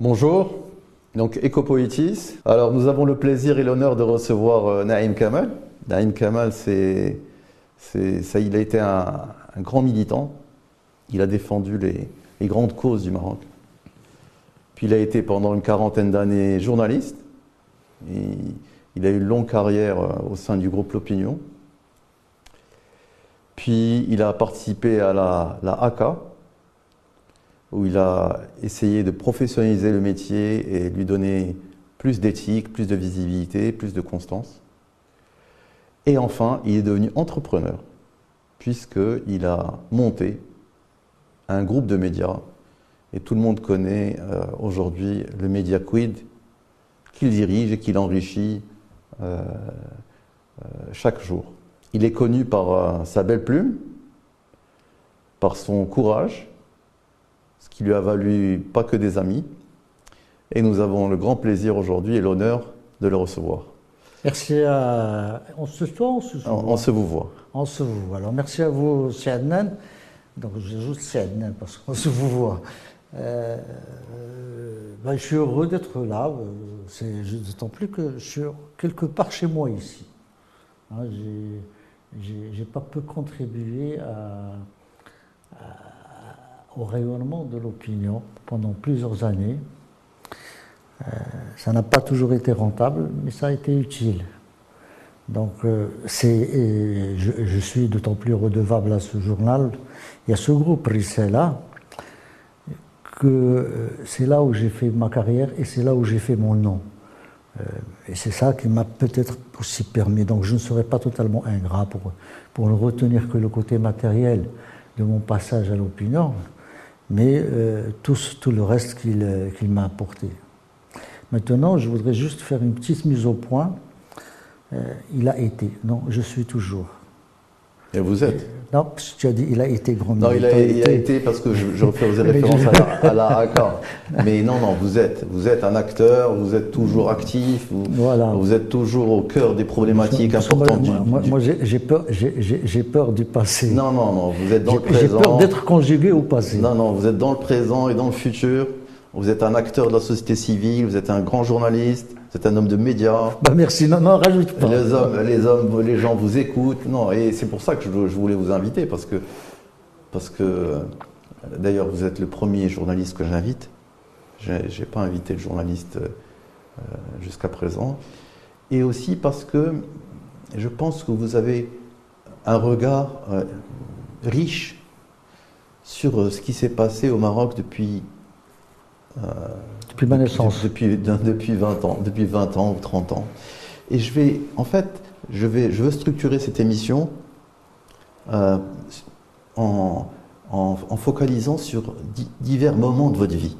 Bonjour, donc Ecopoetis. Alors nous avons le plaisir et l'honneur de recevoir euh, Naïm Kamal. Naïm Kamal, c'est, ça, il a été un, grand militant. Il a défendu les, grandes causes du Maroc. Puis il a été pendant une quarantaine d'années journaliste. il a eu une longue carrière euh, au sein du groupe L'Opinion. Puis il a participé à la, la ACA, où il a essayé de professionnaliser le métier et lui donner plus d'éthique, plus de visibilité, plus de constance. Et enfin, il est devenu entrepreneur, puisqu'il a monté un groupe de médias, et tout le monde connaît euh, aujourd'hui le média Quid, qu'il dirige et qu'il enrichit euh, euh, chaque jour. Il est connu par sa belle plume, par son courage, ce qui lui a valu pas que des amis. Et nous avons le grand plaisir aujourd'hui et l'honneur de le recevoir. Merci à. On se tutoie on se On, se vous voit. On se vous voit. Alors merci à vous, Adnan. Donc j'ajoute Adnan parce qu'on se vous voit. Euh, ben, je suis heureux d'être là. C'est d'autant plus que je suis quelque part chez moi ici. Hein, j'ai pas peu contribué à au rayonnement de l'opinion pendant plusieurs années. Euh, ça n'a pas toujours été rentable, mais ça a été utile. Donc, euh, c'est, je, suis d'autant plus redevable à ce journal et à ce groupe Rissela que euh, c'est là où j'ai fait ma carrière et c'est là où j'ai fait mon nom. et c'est ça qui m'a peut-être aussi permis. Donc, je ne serai pas totalement ingrat pour, pour ne retenir que le côté matériel de mon passage à l'opinion mais euh, tout, le reste qu'il qu'il m'a apporté. Maintenant, je voudrais juste faire une petite mise au point. Euh, il a été, non, je suis toujours. Et vous êtes Non, tu as dit il a été grand Non, il a, il a été parce que je, je faisais référence à la, à Mais non, non, vous êtes, vous êtes un acteur, vous êtes toujours actif, vous, voilà. vous êtes toujours au cœur des problématiques importantes moi. Moi, j'ai peur, j'ai peur du passé. Non, non, non, vous êtes dans le présent. J'ai peur d'être conjugué au passé. Non, non, vous êtes dans le présent et dans le futur. Vous êtes un acteur de la société civile, vous êtes un grand journaliste, c'est un homme de médias. Bah merci, non, non, rajoute pas. Les hommes, les hommes, les gens vous écoutent. Non, et c'est pour ça que je, voulais vous inviter, parce que, parce que d'ailleurs, vous êtes le premier journaliste que j'invite. Je n'ai pas invité de journaliste euh, jusqu'à présent. Et aussi parce que je pense que vous avez un regard euh, riche sur euh, ce qui s'est passé au Maroc depuis depuis ma naissance. Depuis, depuis, 20 ans, depuis 20 ans ou 30 ans. Et je vais, en fait, je, vais, je veux structurer cette émission euh, en, en, focalisant sur divers moments de votre vie.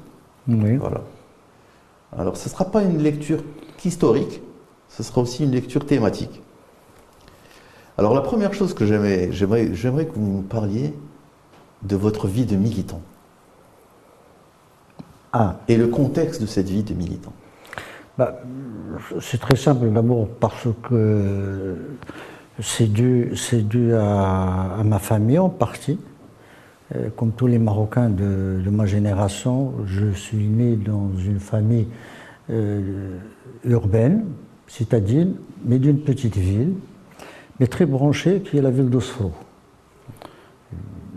Oui. Voilà. Alors, ce ne sera pas une lecture historique, ce sera aussi une lecture thématique. Alors, la première chose que j'aimerais, j'aimerais que vous me parliez de votre vie de militant. Ah. Et le contexte de cette vie de militant bah, C'est très simple d'abord parce que c'est dû, dû à, ma famille en partie. Euh, comme tous les Marocains de, ma génération, je suis né dans une famille euh, urbaine, citadine, mais d'une petite ville, mais très branchée, qui est la ville d'Osfro.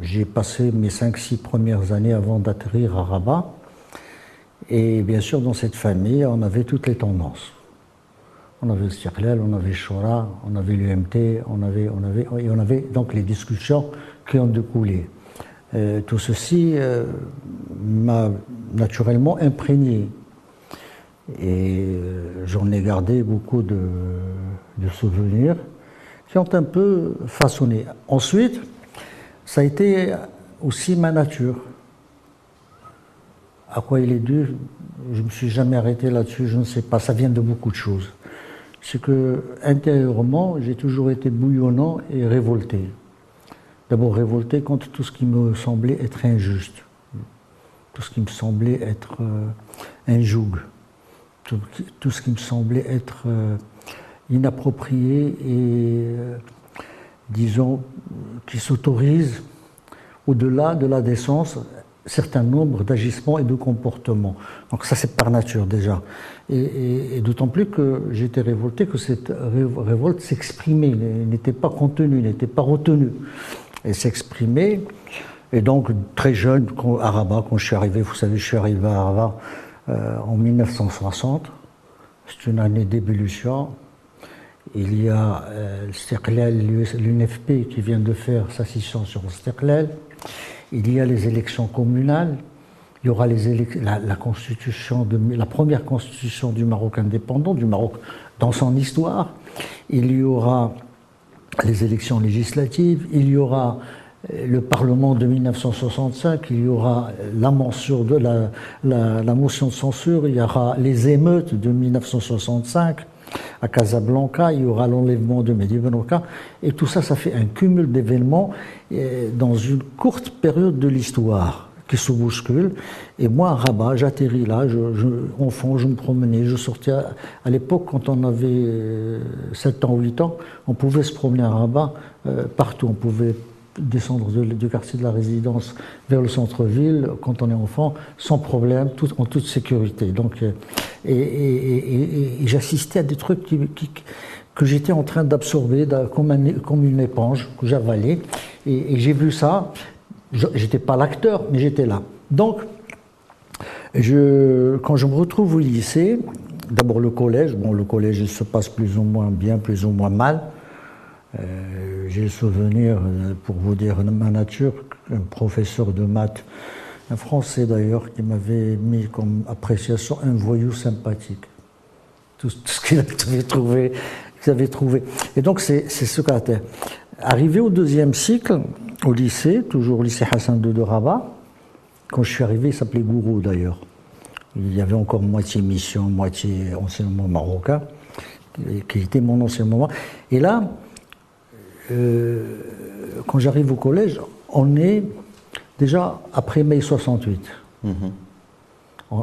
J'ai passé mes 5-6 premières années avant d'atterrir à Rabat. Et bien sûr, dans cette famille, on avait toutes les tendances. On avait le Sirlel, on avait Shora, on avait l'UMT, on avait, on, avait, et on avait donc les discussions qui ont découlé. Euh, tout ceci euh, m'a naturellement imprégné. Et euh, j'en ai gardé beaucoup de, souvenirs qui ont un peu façonné. Ensuite, ça a été aussi ma nature. À quoi il est dû Je ne me suis jamais arrêté là-dessus, je ne sais pas. Ça vient de beaucoup de choses. C'est que intérieurement, j'ai toujours été bouillonnant et révolté. D'abord révolté contre tout ce qui me semblait être injuste, tout ce qui me semblait être euh, tout, ce qui me semblait être euh, inapproprié et, euh, disons, qui s'autorise au-delà de la décence certain nombre d'agissements et de comportements. Donc ça c'est par nature déjà. Et, d'autant plus que j'étais révolté que cette révolte s'exprimait, n'était pas contenue, n'était pas retenue. Elle s'exprimait. Et donc très jeune, à Rabat, quand je suis arrivé, vous savez, je suis arrivé à Rabat euh, en 1960. C'est une année d'ébullition. Il y a euh, l'UNFP qui vient de faire sa scission sur Sterlel. Il y a les élections communales. Il y aura la, la, constitution la première constitution du Maroc indépendant, du Maroc dans son histoire. Il y aura les élections législatives. Il y aura euh, le Parlement de 1965, il y aura la, mention de la, la, la, motion de censure, il y aura les émeutes de 1965 à Casablanca, il y aura l'enlèvement de Mehdi ben et tout ça, ça fait un cumul d'événements euh, dans une courte période de l'histoire qui se bouscule. Et moi, à Rabat, j'atterris là, je, je, enfant, je me promenais, je sortais. À, l'époque, quand on avait 7 euh, ans, 8 ans, on pouvait se promener à Rabat euh, partout. On pouvait descendre du quartier de la résidence vers le centre-ville quand on est enfant, sans problème, tout, en toute sécurité. Donc, euh, et, j'assistais à des trucs qui, que j'étais en train d'absorber comme, une éponge que j'avalais. Et, j'ai vu ça. J'étais pas l'acteur, mais j'étais là. Donc, quand je me retrouve au lycée, d'abord le collège, bon, le collège se passe plus ou moins bien, plus ou moins mal. Euh, j'ai le souvenir, euh, pour vous dire ma nature, un professeur de maths, un Français d'ailleurs, qui m'avait mis comme appréciation un voyou sympathique. Tout, ce qu'il avait trouvé, qu'il avait trouvé. Et donc c'est ce caractère. Arrivé au deuxième cycle, au lycée, toujours lycée Hassan II de Rabat, quand je suis arrivé, il s'appelait Gourou d'ailleurs. Il y avait encore moitié mission, moitié enseignement marocain, qui était mon enseignement. Et là, euh, quand j'arrive au collège, on est déjà après mai 68. Mhm.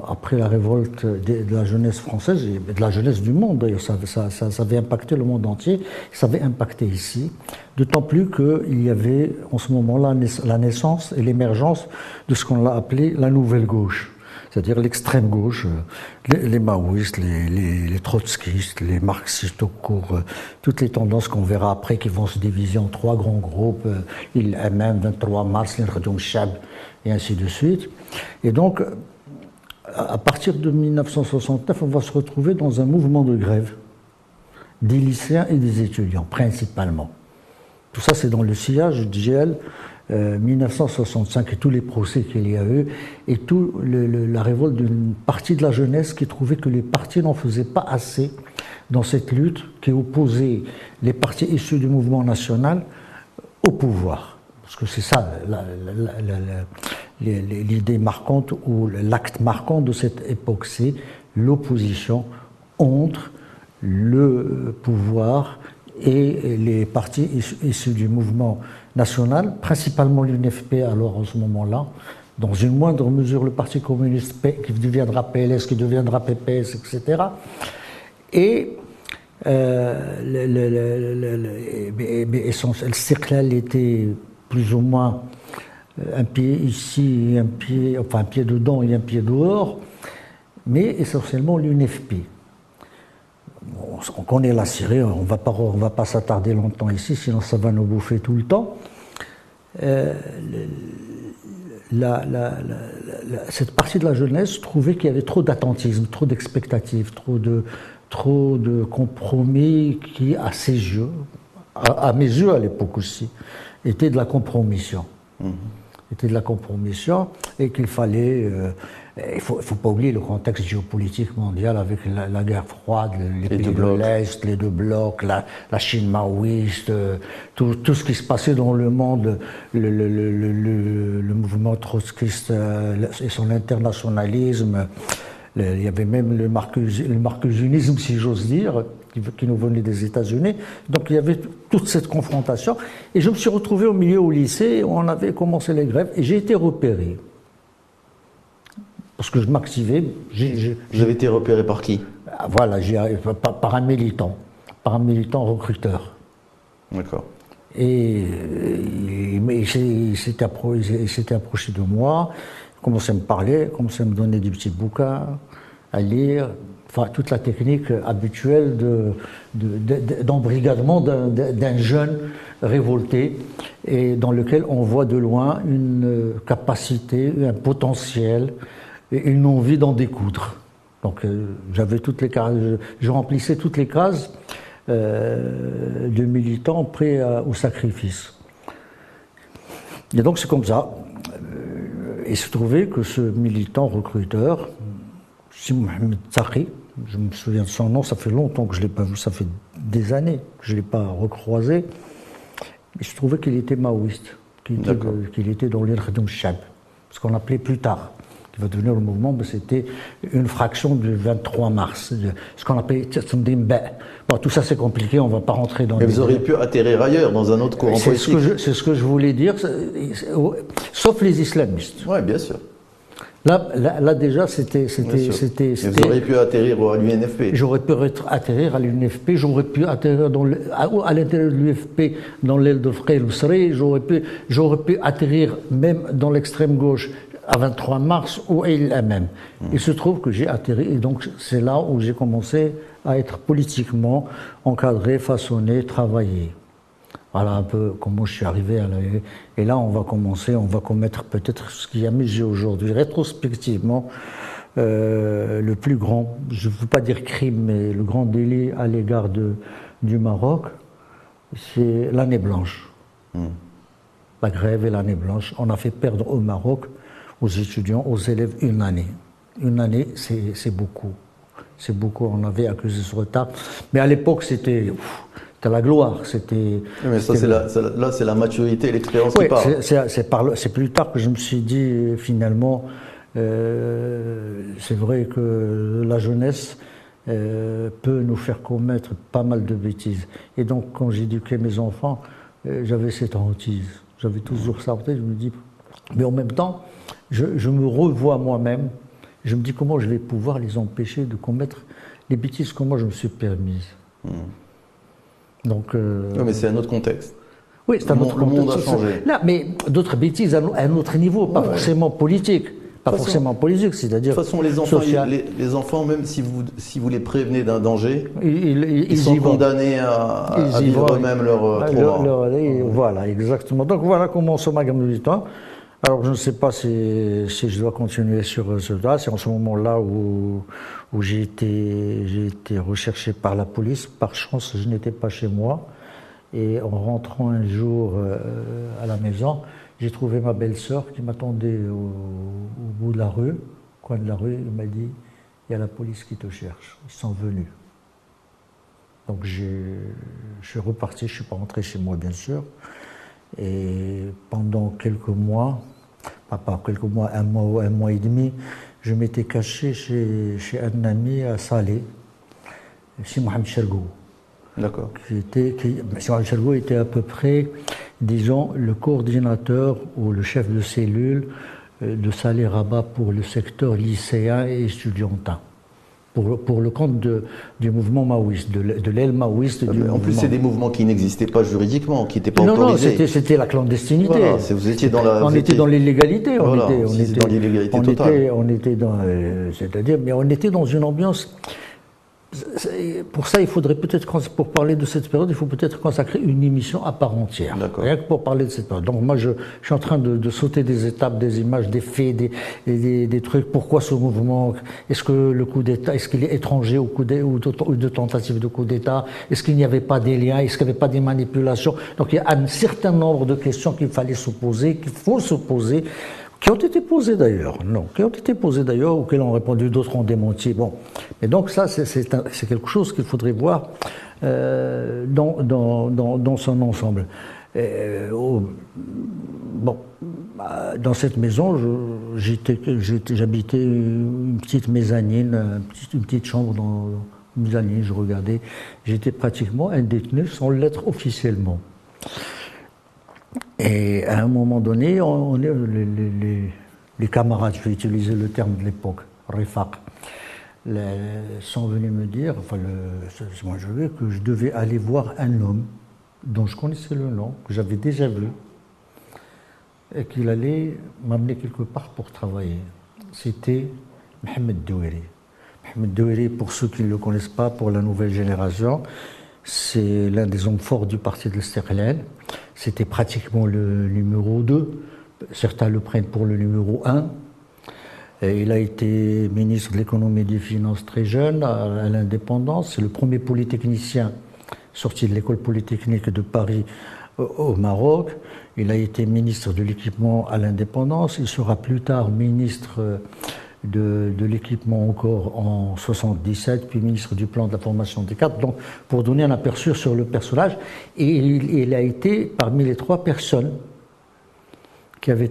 Après la révolte de, la jeunesse française et de la jeunesse du monde, d'ailleurs, ça, ça, avait impacté le monde entier, ça avait impacté ici. D'autant plus qu'il y avait en ce moment-là la naissance et l'émergence de ce qu'on a appelé la nouvelle gauche c'est-à-dire l'extrême gauche, euh, les, maoïstes, les, trotskistes, les marxistes au cours, euh, toutes les tendances qu'on verra après qui vont se diviser en trois grands groupes, euh, il MM, 23 mars, Chab, et ainsi de suite. Et donc, à partir de 1969, on va se retrouver dans un mouvement de grève des lycéens et des étudiants, principalement. Tout ça, c'est dans le sillage du GL 1965 euh, et tous les procès qu'il y a eu, et tout la révolte d'une partie de la jeunesse qui trouvait que les partis n'en faisaient pas assez dans cette lutte qui opposait les partis issus du mouvement national au pouvoir. Parce que c'est ça l'idée marquante ou l'acte marquant de cette époque, c'est l'opposition entre le pouvoir et les partis issus du mouvement national, principalement l'UNFP alors en ce moment-là, dans une moindre mesure le Parti communiste qui deviendra PLS, qui deviendra PPS, etc. Et le, le, était plus ou moins euh, un pied ici, un pied, enfin un pied dedans et un pied dehors, mais essentiellement l'UNFP on connaît la Syrie, on ne va pas s'attarder longtemps ici, sinon ça va nous bouffer tout le temps. Euh, cette partie de la jeunesse trouvait qu'il y avait trop d'attentisme, trop d'expectatives, trop de, trop de compromis qui, à ses yeux, à, mes yeux à l'époque aussi, étaient de la compromission. Mmh. Était de la compromission et qu'il fallait euh, il ne faut, pas oublier le contexte géopolitique mondial avec la, guerre froide, les, pays de l'Est, les deux blocs, la, Chine maoïste, tout, ce qui se passait dans le monde, le, mouvement trotskiste euh, et son internationalisme. Il y avait même le, marcusianisme, si j'ose dire, qui, nous venait des États-Unis. Donc il y avait toute cette confrontation. Et je me suis retrouvé au milieu au lycée, où on avait commencé les grèves, et j'ai été repéré parce que je m'activais. Vous avez été repéré par qui? Ah, Voilà, par, par, un militant, par un militant recruteur. D'accord. Et, il s'était approché, de moi, commençait à me parler, commençait à me donner des petits bouquins à lire, enfin toute la technique habituelle d'embrigadement de, d'un jeune révolté et dans lequel on voit de loin une capacité, un potentiel et une envie d'en découdre. Donc euh, j'avais toutes les cases, je, remplissais toutes les cases euh, de militants prêts au sacrifice. Et donc c'est comme ça. Euh, il se trouvait que ce militant recruteur, Mohamed Taqi, je me souviens de son nom, ça fait longtemps que je ne l'ai pas vu, ça fait des années que je ne l'ai pas recroisé. Il se trouvait qu'il était maoïste, qu'il était, était, dans l'Irkhadoum Shab, ce qu'on appelait plus tard qui va devenir le mouvement, ben, c'était une fraction du 23 mars, ce qu'on appelle Bon, tout ça c'est compliqué, on ne va pas rentrer dans. Mais vous auriez pu atterrir ailleurs, dans un autre courant politique. C'est ce que je voulais dire, sauf les islamistes. Oui, bien sûr. Là, là, déjà, c'était. c'était, Vous auriez pu atterrir à l'UNFP. J'aurais pu atterrir à l'UNFP, j'aurais pu atterrir dans à, l'intérieur de l'UNFP, dans l'aile de Frey j'aurais pu, j'aurais pu atterrir même dans l'extrême gauche à 23 mars est même. Hmm. Il se trouve que j'ai atterri et donc c'est là où j'ai commencé à être politiquement encadré, façonné, travaillé. Voilà un peu comment je suis arrivé à la... Et là, on va commencer, on va commettre peut-être ce qui a mis aujourd'hui, rétrospectivement, euh, le plus grand, je ne veux pas dire crime, mais le grand délit à l'égard du Maroc, c'est l'année blanche. Hmm. La grève et l'année blanche. On a fait perdre au Maroc aux étudiants, aux élèves une année. Une année, c'est beaucoup. C'est beaucoup. On avait accusé ce retard. Mais à l'époque, c'était la gloire. C'était. Mais ça, là, c'est la maturité, l'expérience qui parle. C'est plus tard que je me suis dit, finalement, euh, c'est vrai que la jeunesse euh, peut nous faire commettre pas mal de bêtises. Et donc, quand j'éduquais mes enfants, euh, j'avais cette hantise. J'avais toujours ça en tête. Je me dis, mais en même temps, je, me revois moi-même, je me dis comment je vais pouvoir les empêcher de commettre les bêtises que moi je me suis permises. Hmm. Donc, euh, mais c'est un autre contexte. Oui, c'est un autre contexte. Le monde a changé. Là, mais d'autres bêtises à un autre niveau, pas forcément politique. Pas forcément politique, c'est-à-dire. De toute façon, les enfants, les, enfants, même si vous, si vous les prévenez d'un danger, ils, sont condamnés à, vivre eux-mêmes leur, euh, Voilà, exactement. Donc voilà comment se gamme du temps. Alors je ne sais pas si, je dois continuer sur ce cas. C'est en ce moment-là où, j'ai été, recherché par la police. Par chance, je n'étais pas chez moi. Et en rentrant un jour euh, à la maison, j'ai trouvé ma belle-sœur qui m'attendait au, bout de la rue, au coin de la rue. Elle m'a dit Il y a la police qui te cherche. Ils sont venus. Donc je suis reparti, je ne suis pas rentré chez moi, bien sûr. Et pendant quelques mois, pas quelques mois, un mois, un mois et demi, je m'étais caché chez, chez un ami à Salé, chez Mohamed Chergou. D'accord. Qui était, qui, Mohamed Chergou était à peu près, disons, le coordinateur ou le chef de cellule euh, de Salé Rabat pour le secteur lycéen et étudiantin pour, le compte du mouvement maoïste, de, l'aile maoïste. Du en plus, c'est des mouvements qui n'existaient pas juridiquement, qui n'étaient pas autorisés. Non, c'était la clandestinité. vous étiez dans la, on était dans l'illégalité. on était, on était dans l'illégalité totale. on était dans, euh, c'est-à-dire, mais on était dans une ambiance pour ça, il faudrait peut-être, pour parler de cette période, il faut peut-être consacrer une émission à part entière. Rien que pour parler de cette période. Donc moi, je, suis en train de, sauter des étapes, des images, des faits, des, des, trucs. Pourquoi ce mouvement? Est-ce que le coup d'État, est-ce qu'il est étranger au coup ou de, ou de tentative de coup d'État? Est-ce qu'il n'y avait pas des liens? Est-ce qu'il n'y avait pas des manipulations? Donc il y a un certain nombre de questions qu'il fallait se poser, qu'il faut se poser qui ont été posées d'ailleurs, non, qui ont été d'ailleurs, auxquelles ont répondu, d'autres ont démenti. Bon, et donc ça, c'est quelque chose qu'il faudrait voir euh, dans, son ensemble. Euh, bon, euh, dans cette maison, j'habitais une petite mezzanine, une petite, chambre dans une mezzanine, je regardais. J'étais pratiquement un détenu sans l'être officiellement. Et à un moment donné, on, les, camarades, je vais utiliser le terme de l'époque, Rifaq, sont venus me dire, enfin, moi je que je devais aller voir un homme dont je connaissais le nom, que j'avais déjà vu, et qu'il allait m'amener quelque part pour travailler. C'était Mohamed Douiri. Mohamed Douiri, pour ceux qui ne le connaissent pas, pour la nouvelle génération, c'est l'un des hommes forts du parti de l'Istiqlal. C'était pratiquement le numéro 2. Certains le prennent pour le numéro 1. Et il a été ministre de l'économie et des finances très jeune, à l'indépendance. C'est le premier polytechnicien sorti de l'école polytechnique de Paris au Maroc. Il a été ministre de l'équipement à l'indépendance. Il sera plus tard ministre de, l'équipement encore en 77, puis ministre du plan de la formation des cadres. Donc, pour donner un aperçu sur le personnage, et il, a été parmi les trois personnes qui avaient,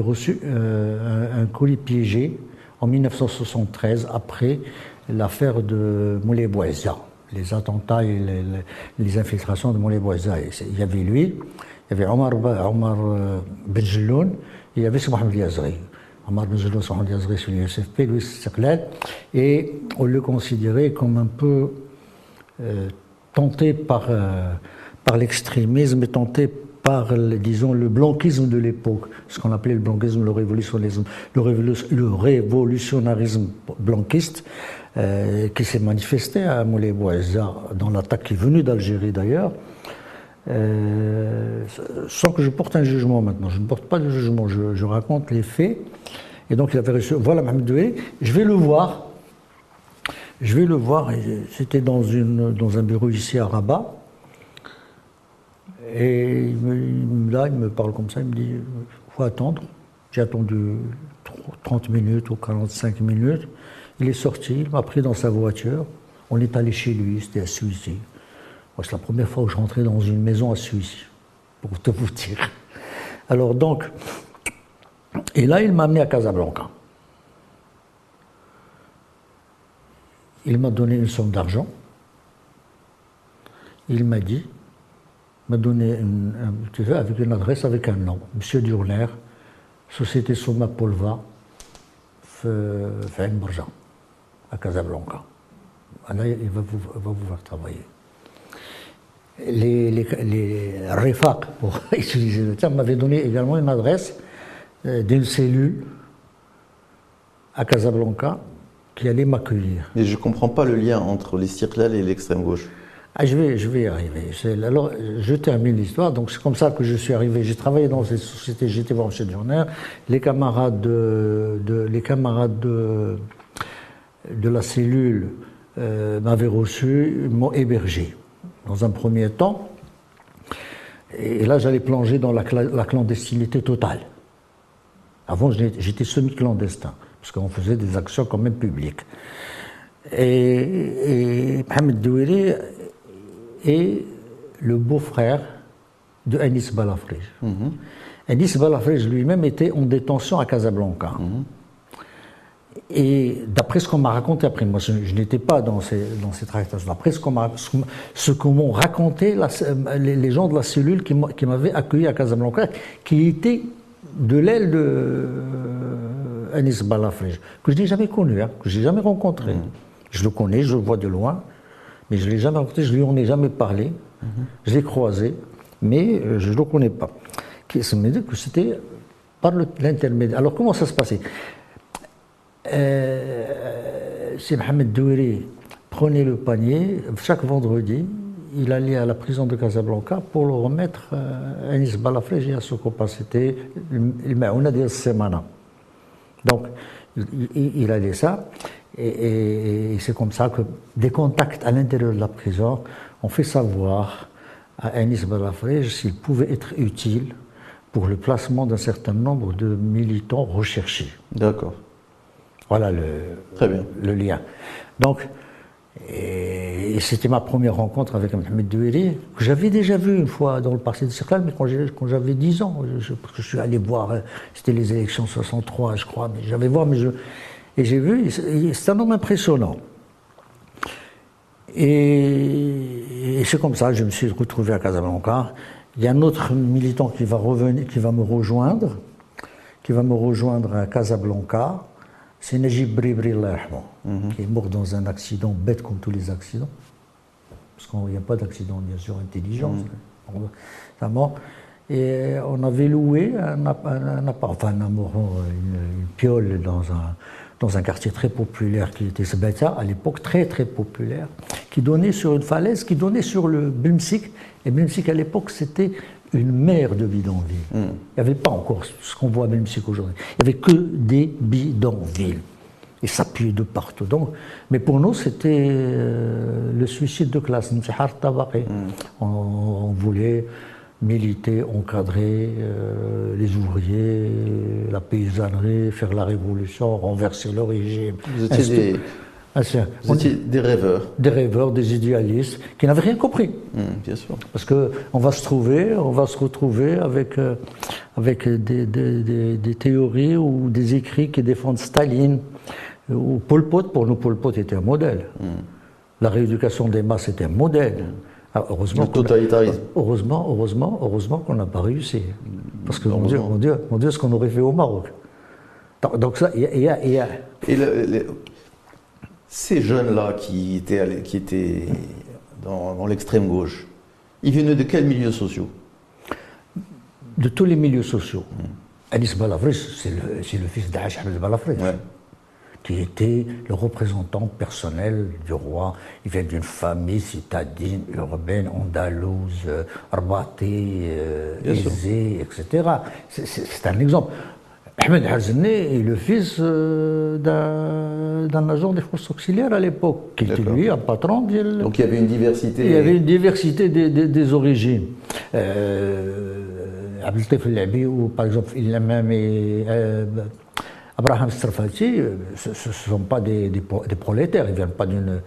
reçu euh, un, colis piégé en 1973 après l'affaire de moulay Bouazza, les attentats et les, infiltrations de moulay Bouazza. Il y avait lui, il y avait Omar, Omar euh, Benjeloun, il y avait Mohamed Yazri. Omar Benjeloun, Mohamed Yazri sur l'USFP, lui c'est et on le considérait comme un peu euh, tenté par, euh, par l'extrémisme et tenté par, disons, le blanquisme de l'époque, ce qu'on appelait le blanquisme, le révolutionnarisme, le, révolutionnarisme blanquiste, qui s'est manifesté à Moulay Bouazza dans l'attaque qui est venue d'Algérie d'ailleurs, euh, sans que je porte un jugement maintenant. Je ne porte pas de jugement, je, raconte les faits. Et donc il avait reçu, voilà Mohamed Doué, je vais le voir. Je vais le voir, c'était dans, dans un bureau ici à Rabat. Et là, il me parle comme ça, il me dit, il faut attendre. J'ai attendu 30 minutes ou 45 minutes. Il est sorti, il m'a pris dans sa voiture. On est allé chez lui, c'était à Suisse c'est la première fois que je rentrais dans une maison à Suisse, pour te vous dire. Alors donc, et là, il m'a amené à Casablanca. Il m'a donné une somme d'argent. Il m'a dit, m'a donné une, avec une adresse, avec un nom, Monsieur Durner, Société Soma Polva, Fain Barjan, à Casablanca. Là, il va vous, va vous travailler les, les, les pour utiliser le terme, m'avaient donné également une adresse euh, d'une cellule à Casablanca qui allait m'accueillir. Mais je ne comprends pas le lien entre les circles et l'extrême gauche. Ah, je, vais, je vais y arriver. Alors, je termine l'histoire. Donc, c'est comme ça que je suis arrivé. J'ai travaillé dans cette société, j'étais voir. Durner. Les camarades de, les camarades de, de la cellule euh, m'avaient reçu, m'ont hébergé dans un premier temps. Et là, j'allais plonger dans la, clandestinité totale. Avant, j'étais semi-clandestin, parce qu'on faisait des actions quand même publiques. Et, Mohamed Douiri est le beau-frère de Anis Balafrij. Mm Anis Balafrij lui-même était en détention à Casablanca. Mhm. Et d'après ce qu'on m'a raconté après, moi je, n'étais pas dans ces, dans ces tractations, d'après ce, qu'on ce que m'ont raconté les, gens de la cellule qui m'avaient accueilli à Casablanca, qui étaient de l'aile de euh, Anis Balafrej, que je n'ai jamais connu, hein, que je n'ai jamais rencontré. Mm. Je le connais, je le vois de loin, mais je ne l'ai jamais rencontré, je lui en ai jamais parlé, mm-hmm. je l'ai croisé, mais euh, je ne le connais pas. Ça me dit que c'était par l'intermédiaire. Alors comment ça se passait? C'est Mohamed Douiri prenait le panier chaque vendredi. Il allait à la prison de Casablanca pour le remettre à Anis Balafrej et à Sokopa. C'était le Maouna de Semana. Donc, il, allait ça. Et, c'est comme ça que des contacts à l'intérieur de la prison ont fait savoir à Anis Balafrej s'il pouvait être utile pour le placement d'un certain nombre de militants recherchés. D'accord. Voilà le, le lien. Donc, et, c'était ma première rencontre avec Mohamed Douéry, que j'avais déjà vu une fois dans le Parti de Circle, mais quand j'avais 10 ans, je, je, suis allé voir, euh, c'était les élections 63, je crois, mais j'avais voir, mais je, et j'ai vu, c'est un homme impressionnant. Et, et c'est comme ça, je me suis retrouvé à Casablanca. Il y a un autre militant qui va revenir, qui va me rejoindre, qui va me rejoindre à Casablanca c'est Najib Bribri, qui est mort dans un accident bête comme tous les accidents. Parce qu'il n'y a pas d'accident, bien sûr, intelligent. Mm mort. Et on avait loué un, enfin une, piole dans un, dans un quartier très populaire qui était Sebeta, à l'époque très très populaire, qui donnait sur une falaise, qui donnait sur le Bimsik. Et Bimsik à l'époque c'était une mer de bidonvilles. Hmm. Il n'y avait pas encore ce qu'on voit à Bimsik aujourd'hui. Il n'y avait que des bidonvilles. Et ça puait de partout. Donc, mais pour nous, c'était euh, le suicide de classe. Hmm. On, on voulait militer, encadrer euh, les ouvriers, la paysannerie, faire la révolution, renverser le régime. Vous étiez, des, des rêveurs. Des rêveurs, des idéalistes, qui n'avaient rien compris. Mmh, bien sûr. Parce qu'on va se trouver, on va se retrouver avec, euh, avec des, des, des, théories ou des écrits qui défendent Staline ou Pol Pot. Pour nous, Pol Pot était un modèle. Mmh. La rééducation des masses était un modèle. Mmh. Ah, heureusement totalitarisme. Heureusement, heureusement, heureusement qu'on n'a pas réussi. Parce que, mon Dieu, mon Dieu, mon Dieu, ce qu'on aurait fait au Maroc. Donc ça, il y a... Y a, Et ces jeunes-là qui étaient, qui étaient dans, l'extrême gauche, ils venaient de quels milieux sociaux? De tous les milieux sociaux. Hmm. Anis Balafris, c'est le, le, fils d'Ash Balafris qui était le représentant personnel du roi. Il vient d'une famille citadine, urbaine, andalouse, arbatée, euh, aisée, etc. C'est un exemple. Ahmed Hazné est le fils euh, d'un agent des forces auxiliaires à l'époque, qui était lui un patron. Donc il y avait une diversité. Il y avait une diversité des, des, origines. Euh, ou par exemple, il a même. Abraham Strafati, euh, ce ne sont pas des, prolétaires, ils ne viennent pas d'une.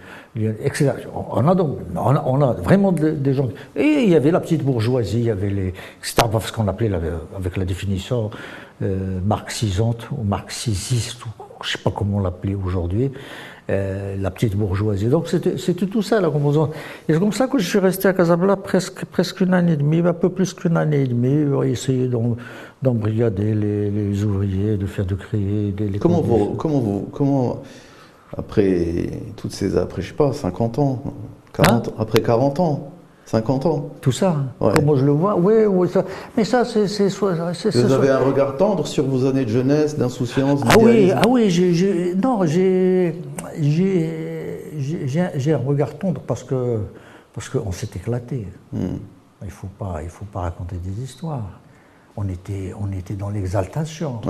On a, donc, on a, vraiment des, gens. Et il y avait la petite bourgeoisie, il y avait les. C'était ce qu'on appelait avec la définition euh, marxisante ou marxisiste, ou je ne sais pas comment l'appeler aujourd'hui. Euh, la petite bourgeoisie. Donc c'était tout ça la composante. Et c'est comme ça que je suis resté à Casablanca presque, presque une année et demie, un peu plus qu'une année et demie, essayer d'embrigader les, les, ouvriers, de faire de créer des. comment vous, comment vous, comment après toutes ces, après je sais pas, 50 ans, 40, hein après 40 ans, 50 ans. Tout ça, hein. comment je le vois? Oui, oui, ça. Mais ça, c'est. Vous avez un regard tendre sur vos années de jeunesse, d'insouciance Ah oui, ah oui, j'ai, non, j'ai, j'ai, un regard tendre parce que parce qu'on s'est éclaté. Hmm. Il ne faut, pas, il faut pas raconter des histoires. On était, on était dans l'exaltation.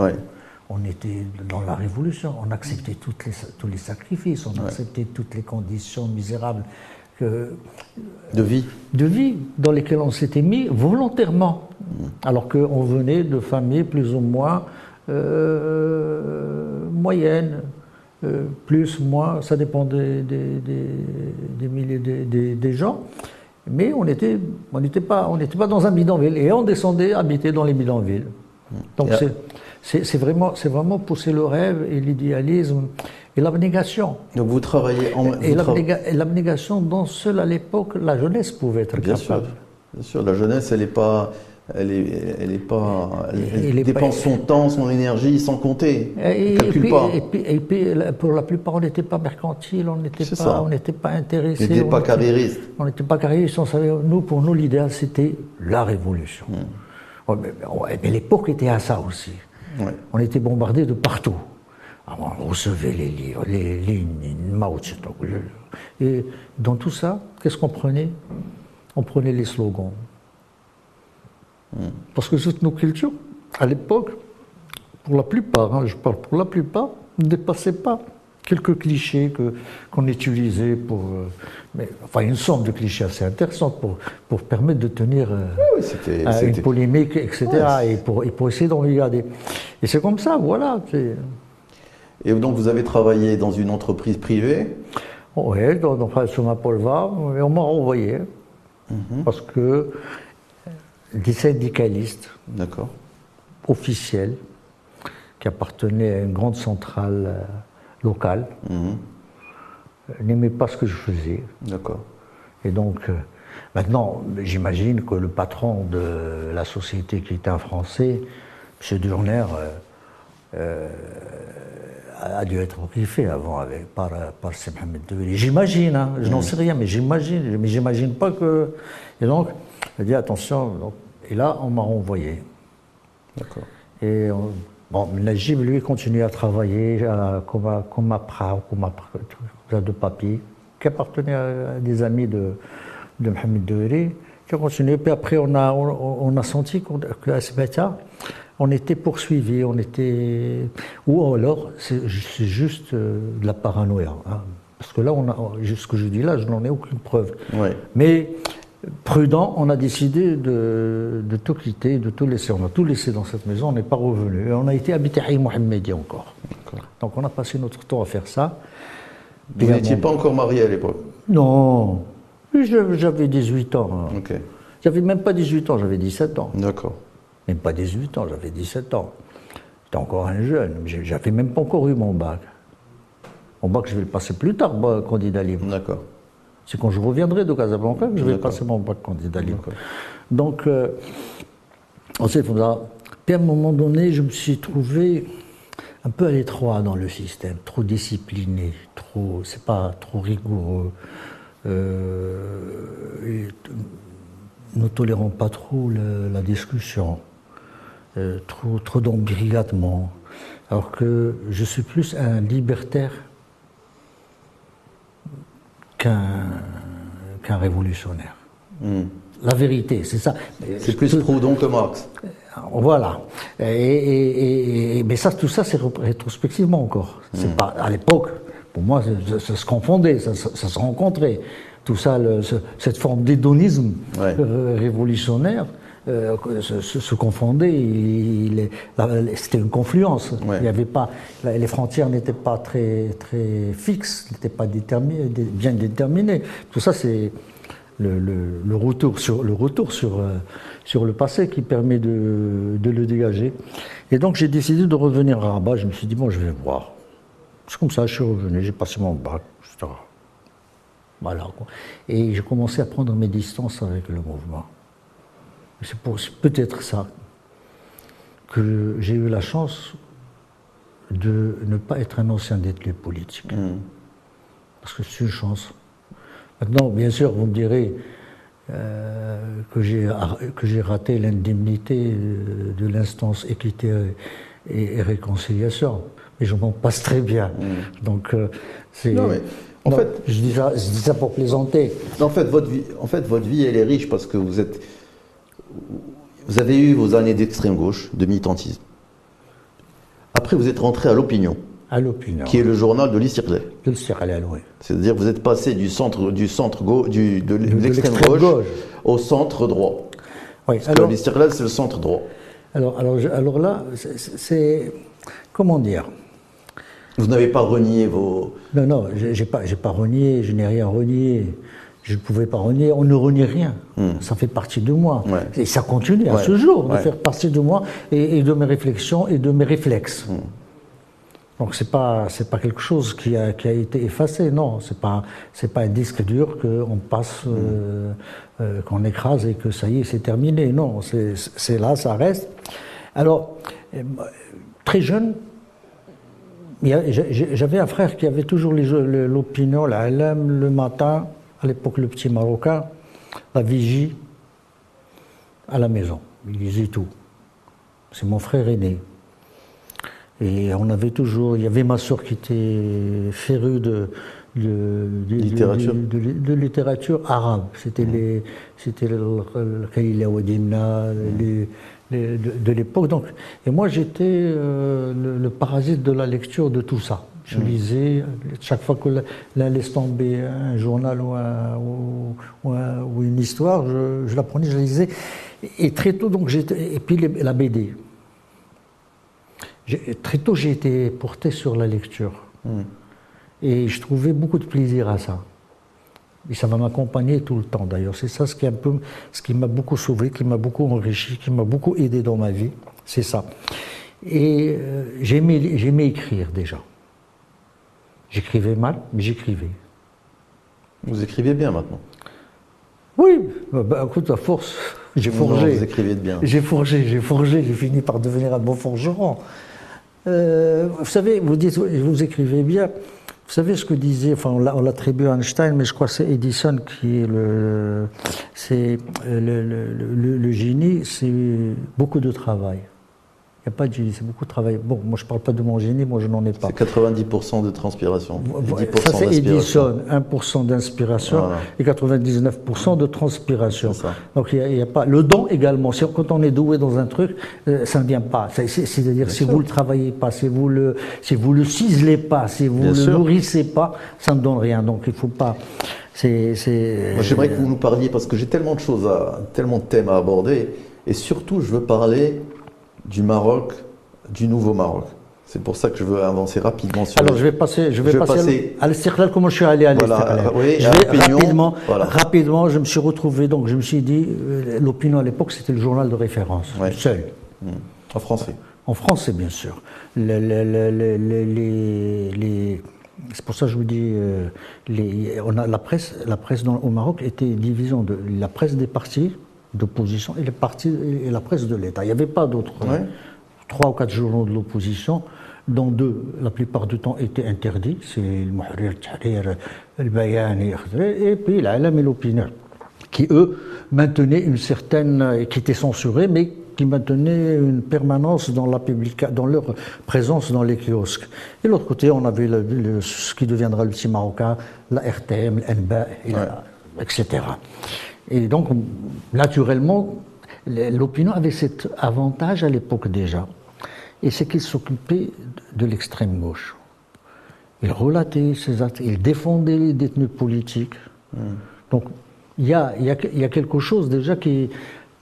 On était dans la révolution. On acceptait toutes les, tous les sacrifices. On acceptait toutes les conditions misérables de vie De vie dans lesquelles on s'était mis volontairement, alors qu'on venait de familles plus ou moins euh, moyennes, euh, plus, moins, ça dépendait des, des, milliers des, gens. Mais on n'était on pas, on pas dans un bidonville et on descendait habiter dans les bidonvilles. Donc c'est vraiment, vraiment pousser le rêve et l'idéalisme et l'abnégation. Donc vous travaillez en... Et l'abnégation dont seule à l'époque la jeunesse pouvait être bien capable. Sûr, bien sûr, la jeunesse, elle n'est pas... Elle est, elle est pas, elle, dépense son temps, son énergie sans compter. Et, calcule pas. Et puis, pour la plupart, on n'était pas mercantile, on n'était pas, on n'était pas intéressé. On n'était pas carriériste. On n'était pas carriériste. On savait, nous, pour nous, l'idéal, c'était la révolution. Hmm. mais, l'époque était à ça aussi. On était bombardé de partout. Ah, on recevait les livres, les lignes, Mao Et dans tout ça, qu'est-ce qu'on prenait? On prenait les slogans. Parce que toutes nos cultures, à l'époque, pour la plupart, hein, je parle pour la plupart, ne dépassaient pas quelques clichés que, qu'on utilisait pour. Euh, mais, enfin, une somme de clichés assez intéressante pour, pour permettre de tenir euh, une polémique, etc. et, pour, et pour essayer d'en regarder. Et c'est comme ça, voilà. Et donc vous avez travaillé dans une entreprise privée? Oui, dans, dans, sur ma polva, et on m'a renvoyé. Mhm. Parce que des syndicalistes officiels qui appartenaient à une grande centrale euh, locale mhm. n'aimaient pas ce que je faisais. D'accord. Et donc, euh, maintenant, j'imagine que le patron de la société qui était un Français, M. Durner, euh, a dû être fait avant avec, par, par Mohamed J'imagine, hein, je n'en mm. sais rien, mais j'imagine, mais j'imagine pas que. Et donc, il dit attention. Et là, on m'a renvoyé. D'accord. Et on- bon, Najib, lui, continue à travailler euh, comme, à- comme après, comme après, de papier, qui appartenait à des amis de, de Mohamed Doueri, qui a continué. Puis après, on a, on, on a senti qu'à Sbata, on était poursuivi, on était. Ou alors, c'est c'est juste euh, de la paranoïa. hein. Parce que là, on a, ce que je dis là, je n'en ai aucune preuve. Ouais. Mais prudent, on a décidé de, de tout quitter, de tout laisser. On a tout laissé dans cette maison, on n'est pas revenu. Et on a été habité à Mohamedi encore. Donc on a passé notre temps à faire ça. Vous n'étiez mon- pas encore marié à l'époque Non, j'avais 18 ans. hein. Ok. J'avais même pas 18 ans, j'avais 17 ans. D'accord. Même pas 18 ans, j'avais 17 ans. J'étais encore un jeune, j'avais même pas encore eu mon bac. Mon bac, je vais le passer plus tard, candidat libre. D'accord. C'est quand je reviendrai de Casablanca que je vais passer mon bac candidat libre. Donc, euh, on ça. Puis à un moment donné, je me suis trouvé un peu à l'étroit dans le système, trop discipliné, trop, c'est pas trop rigoureux, euh, ne tolérant pas trop le- la discussion, euh, trop, trop d'embrigadement, alors que je suis plus un libertaire qu'un révolutionnaire. Hmm. La vérité, c'est ça. C'est plus Proudhon que Marx. voilà. Et, et- et- et- mais ça, tout ça, c'est ré- rétrospectivement encore. C'est pas à l'époque. Pour moi, ça, ça se confondait, ça, ça- ça se rencontrait. Tout ça, le- ce- cette forme d'hédonisme Ouais. euh, révolutionnaire euh, se, la- C'était une confluence. Ouais. Il y avait pas, les frontières n'étaient pas très très fixes, n'étaient pas déterminées, dé- bien déterminées. Tout ça, c'est le, le- le retour sur le retour sur euh, sur le passé qui permet de, de le dégager. Et donc j'ai décidé de revenir à Rabat. Je me suis dit bon, je vais voir. C'est comme ça, je suis revenu, j'ai passé mon bac, etc. Voilà. quoi. Et j'ai commencé à prendre mes distances avec le mouvement. C'est peut-être ça que j'ai eu la chance de ne pas être un ancien détenu politique. Hmm. Parce que c'est une chance. Maintenant, bien sûr, vous me direz euh, que j'ai que j'ai raté l'indemnité euh, de l'instance équité et, et réconciliation, mais je m'en passe très bien. Donc, euh, c'est. Non, mais en Non, fait- je dis, ça, je dis ça pour plaisanter. En fait, votre vie, en fait, votre vie, elle est riche parce que vous êtes, vous avez eu vos années d'extrême gauche, de militantisme. Après, vous êtes rentré à l'opinion, À l'opinion. qui est le journal de l'Istiqlal. De oui. C'est-à-dire, vous êtes passé du centre, du centre gau- du, de, l'extrême gauche, gauche. au centre droit. Oui, Parce alors, que l'Istiqlal, c'est le centre droit. alors, alors, alors là, c'est-. Comment dire? Vous n'avez pas renié vos. Non, non, j'ai pas, j'ai pas renié, je n'ai rien renié. Je ne pouvais pas renier, on ne renie rien. Ça fait partie de moi. Ouais. Et ça continue à Ouais. ce jour de Ouais. faire partie de moi et, et de mes réflexions et de mes réflexes. Donc c'est pas c'est pas quelque chose qui a, qui a été effacé, non. C'est pas c'est pas un disque dur qu'on passe, euh, euh, qu'on écrase et que ça y est c'est terminé. Non, c'est c'est là, ça reste. Alors euh, très jeune, J'avais un frère qui avait toujours l'opinion, la LM, le matin, à l'époque le petit Marocain, la vigie, à la maison. Il lisait tout. C'est mon frère aîné. Et on avait toujours, il y avait ma soeur qui était férue de, de, de- Littérature. de, de- de littérature arabe. C'était les, c'était le, les- les- de, de l'époque. Donc, et moi j'étais euh, le, le parasite de la lecture de tout ça. Je lisais chaque fois que la- la laisse tomber un journal ou, un- ou- ou un- ou une histoire, je, je la prenais, je la lisais. Et très tôt, donc j'étais. Et puis la BD. Très tôt, j'ai été porté sur la lecture. Et je trouvais beaucoup de plaisir à ça. Et ça va m'accompagner tout le temps d'ailleurs. C'est ça ce qui, est un peu, ce qui m'a beaucoup sauvé, qui m'a beaucoup enrichi, qui m'a beaucoup aidé dans ma vie. C'est ça. Et euh, j'aimais j'aimais écrire déjà. J'écrivais mal, mais j'écrivais. Vous écrivez bien maintenant. Oui, bah, bah, écoute, à force, j'ai forgé. vous écrivez bien. J'ai forgé, j'ai forgé, j'ai fini par devenir un bon forgeron. Euh, vous savez, vous dites, vous écrivez bien. Vous savez ce que disait, enfin on l'attribue à Einstein, mais je crois que c'est Edison qui est le, c'est le génie, c'est beaucoup de travail. Il n'y a pas de génie, c'est beaucoup de travail. Bon, moi je ne parle pas de mon génie, moi je n'en ai pas. C'est 90% de transpiration. ça c'est Edison, 1% d'inspiration et 99% de transpiration. Donc il n'y a, pas. Le don également, quand on est doué dans un truc, euh, ça ne vient pas. C'est-à-dire si vous ne le travaillez pas, si vous le, si vous le ciselez pas, si vous ne le nourrissez pas, ça ne donne rien. Donc il ne faut pas. J'aimerais que vous nous parliez, parce que j'ai tellement de choses, à, tellement de thèmes à aborder, et surtout je veux parler du Maroc, du Nouveau Maroc. C'est pour ça que je veux avancer rapidement sur. Alors je vais passer, je vais, passer, à l'Istiklal. Comment je suis allé à l'Istiklal oui, Je vais rapidement, rapidement. Je me suis retrouvé donc je me suis dit euh, l'opinion à l'époque c'était le journal de référence, seul. Hmm. En français. En français bien sûr. Les, les, c'est pour ça que je vous dis, euh, on a la presse, la presse au Maroc était divisée en deux. La presse des partis, d'opposition et, et la presse de l'État. Il n'y avait pas d'autres. Trois ou quatre journaux de l'opposition, dont deux, la plupart du temps, étaient interdits. C'est le Muhrir, le le Bayan et puis l'Alam et l'Opinion, qui eux maintenaient une certaine. qui étaient censurés, mais qui maintenaient une permanence dans, la dans leur présence dans les kiosques. Et de l'autre côté, on avait ce qui deviendra le petit marocain, la RTM, l'NBA, etc. Et donc, naturellement, l'opinion avait cet avantage à l'époque déjà. Et c'est qu'il s'occupait de l'extrême gauche. Il relatait ses actes, il défendait les détenus politiques. Hmm. Donc, il y a, y, a, y a, quelque chose déjà qui,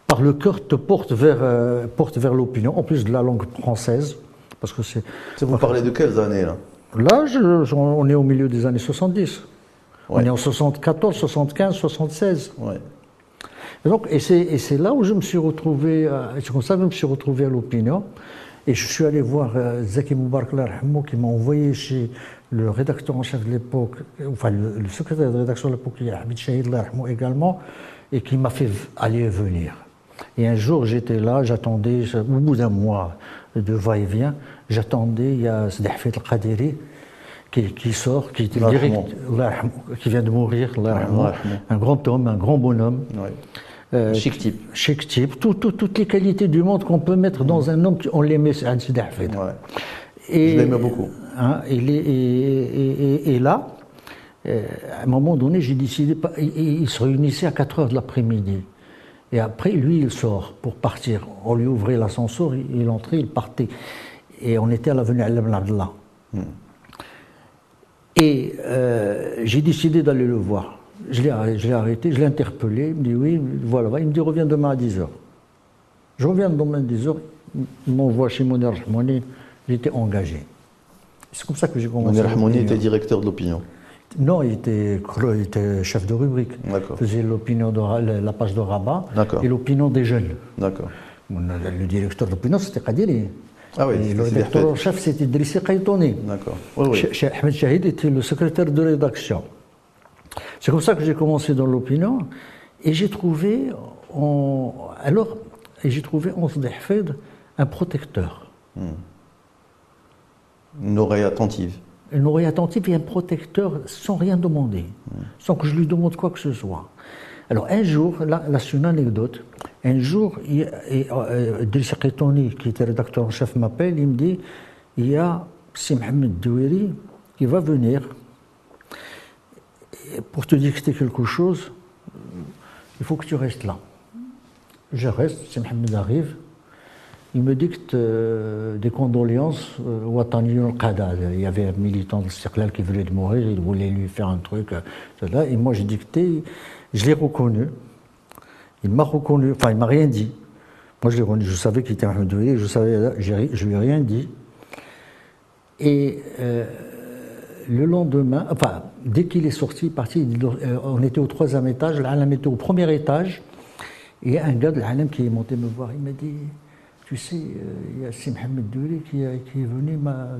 par le cœur, te porte vers, euh, porte vers l'opinion, en plus de la langue française. Parce que c'est. Vous parlez de quelles années là? Là, on est au milieu des années 70. On est en 74, 75, 76. Ouais. Et, donc, et c'est là où je me suis retrouvé, euh, c'est comme ça que je me suis retrouvé à l'opinion. Et je suis allé voir euh, Zaki Moubarak qui m'a envoyé chez le rédacteur en chef de l'époque, enfin le, secrétaire de rédaction de l'époque, Hamid Shahid également, et qui m'a fait aller et venir. Et un jour, j'étais là, j'attendais, au bout d'un mois de va-et-vient, j'attendais, il y a Sdehfet al-Qadiri, qui, sort, qui, qui vient de mourir, un grand homme, un grand bonhomme. Euh, chic type. Chic type. toutes les qualités du monde qu'on peut mettre dans mm. un homme, on les met à ouais. Et, Je l'aimais beaucoup. Hein, et, et, là, euh, à un moment donné, j'ai décidé, il, se réunissait à 4 heures de l'après-midi. Et après, lui, il sort pour partir. On lui ouvrait l'ascenseur, il, entrait, il partait. Et on était à l'avenue Alam Abdallah. Mm. Et euh, j'ai décidé d'aller le voir. Je l'ai arrêté, je l'ai interpellé, il me dit oui, voilà, il me dit reviens demain à 10h. Je reviens demain à 10h, il m'envoie chez Moner Rahmoni, j'étais engagé. C'est comme ça que j'ai commencé. Moner Rahmoni était directeur de l'opinion Non, il était, chef de rubrique. Il faisait l'opinion la page de Rabat et l'opinion des jeunes. D'accord. Le directeur de l'opinion, c'était Kadiri. Ah oui, le directeur en chef, c'était Idrissi Kaytoni. D'accord. Ahmed Shahid était le secrétaire de rédaction. C'est comme ça que j'ai commencé dans l'opinion. Et j'ai trouvé, en, alors, j'ai trouvé en Sdehfed un protecteur. Hmm. Une oreille attentive. Une oreille attentive et un protecteur sans rien demander, hmm. sans que je lui demande quoi que ce soit. Alors un jour, là, c'est une anecdote, un jour, euh, Idriss qui était rédacteur en chef, m'appelle, il me dit, il y a Si Mohamed Douiri qui va venir pour te dicter quelque chose, il faut que tu restes là. Je reste, Si Mohamed arrive, il me dicte euh, des condoléances euh, au Il y avait un militant de Circlal qui de mourir, il voulait lui faire un truc, euh, et moi j'ai dicté. Je l'ai reconnu. Il m'a reconnu. Enfin, il m'a rien dit. Moi, je l'ai reconnu. Je savais qu'il était un de je savais, je lui ai rien dit. Et euh, le lendemain, enfin, dès qu'il est sorti, parti, euh, on était au troisième étage, l'Alam était au premier étage, et un gars de l'Alam qui est monté me voir, il m'a dit, tu sais, euh, il y a Sim Mohamed qui, est venu, m'a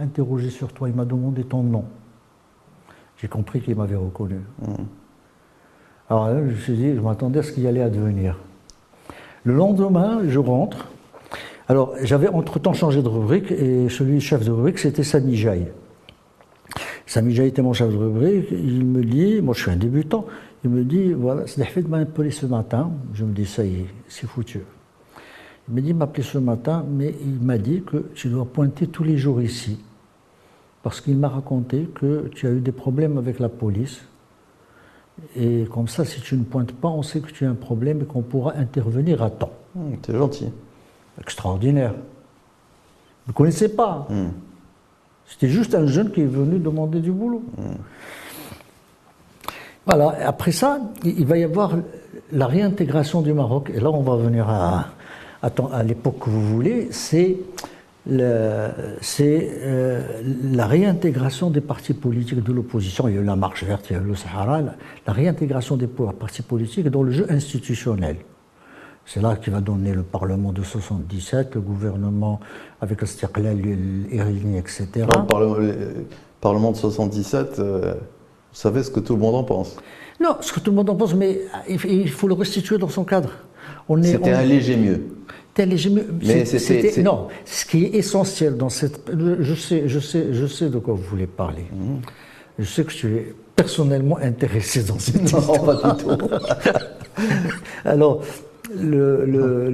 interrogé sur toi, il m'a demandé ton nom. J'ai compris qu'il m'avait reconnu. Mmh. Alors je me suis dit, je m'attendais à ce qu'il allait advenir. Le lendemain, je rentre. Alors, j'avais entre-temps changé de rubrique et celui chef de rubrique, c'était Sani Jaï. Sami Dia était mon chef de rubrique, il me dit, moi je suis un débutant, il me dit, voilà, Sdahfid m'a appelé ce matin, je me dis, ça y est, c'est foutu. Il m'a dit, il m'a appelé ce matin, mais il m'a dit que tu dois pointer tous les jours ici, parce qu'il m'a raconté que tu as eu des problèmes avec la police, et comme ça, si tu ne pointes pas, on sait que tu as un problème et qu'on pourra intervenir à temps. Hum, T'es gentil. Extraordinaire. Vous ne connaissez pas. Hum. C'était juste un jeune qui est venu demander du boulot. Voilà, après ça, il va y avoir la réintégration du Maroc. Et là, on va venir à, à, l'époque que vous voulez. C'est c'est, euh, la réintégration des partis politiques de l'opposition. Il y a eu la Marche verte, il y a eu le Sahara. La, la réintégration des partis politiques dans le jeu institutionnel. C'est là qu'il va donner le Parlement de 77, le gouvernement avec le Stiqlal, l'Irini, etc. Le Parlement, le Parlement de 77, euh, vous savez ce que tout le monde en pense. Non, ce que tout le monde en pense, mais il faut le restituer dans son cadre. On est, C'était on- un léger mieux. C'était- non. Ce qui est essentiel dans cette, je sais, je sais, je sais de quoi vous voulez parler. Mhm. Je sais que je suis personnellement intéressé dans cette Non, histoire. pas du tout. Alors, le, le,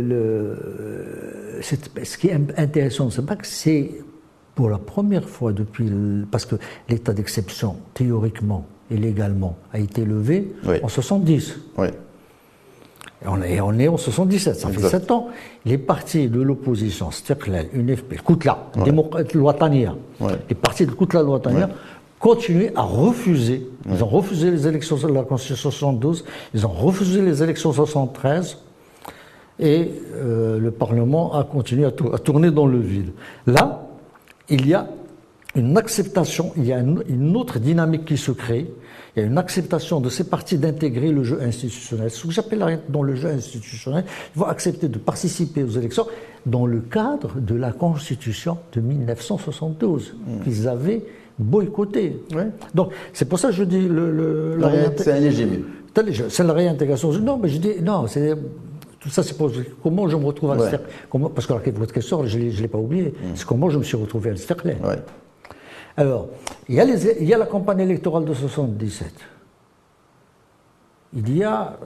le, ce qui est intéressant, c'est pas que c'est pour la première fois depuis, parce que l'état d'exception, théoriquement et légalement, a été levé Oui. en 70. Oui. Et on est, on est en 77, ça fait Exact. 7 ans. Les partis de l'opposition, Stiqlal, UNFP, Koutla, Démocrate Ouais. les partis de Koutla Louatania continuaient à refuser. Ils ont refusé les élections de la Constitution 72, ils ont refusé les élections 73, et euh, le Parlement a continué à, tour- à tourner dans le vide. Là, il y a une acceptation, il y a une, une autre dynamique qui se crée. Il y a une acceptation de ces partis d'intégrer le jeu institutionnel. Ce que j'appelle dans le jeu institutionnel, ils vont accepter de participer aux élections dans le cadre de la Constitution de 1972 qu'ils avaient boycotté. Donc c'est pour ça que je dis le, le- la C'est la réintégration. Non, mais je dis, non, c'est. Tout ça, c'est pour. Comment je me retrouve à Ouais. Comment Parce que la- votre question, je ne l'ai pas oublié. C'est comment je me suis retrouvé à Alsterley. Ouais. Alors, il y, a les- il y a la campagne électorale de 77. Il y a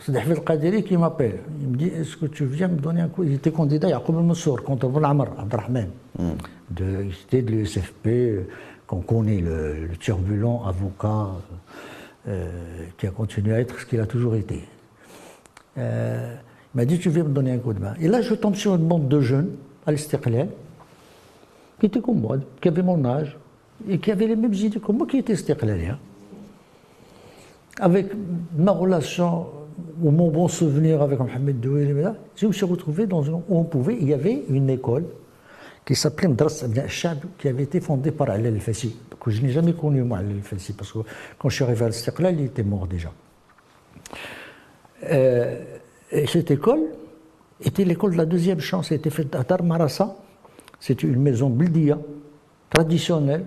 Sadeh El Qadiri qui m'appelle. Il me dit Est-ce que tu viens me donner un coup? Il était candidat Yacoub Mansour contre Abou Amr Abdrahman. De, il était de l'USFP, euh, qu'on connaît, le, le turbulent avocat euh, qui a continué à être ce qu'il a toujours été. Euh, il m'a dit Tu viens me donner un coup de main. Et là, je tombe sur une bande de jeunes à l'Istiqlal qui étaient comme moi, qui avaient mon âge et qui avaient les mêmes idées que moi, qui étaient Istiqlaliens. Avec ma relation ou mon bon souvenir avec Mohamed Douéli, je me suis retrouvé dans une, où on pouvait, il y avait une école qui s'appelait Mdras Abna Chab, qui avait été fondée par Alel El-Fassi, que je n'ai jamais connu moi, Alel El-Fassi, parce que quand je suis arrivé à l'Istiqlal, il était mort déjà. Euh, et cette école était l'école de la deuxième chance. Elle était faite à Dar Marassa. C'était une maison bildia, traditionnelle,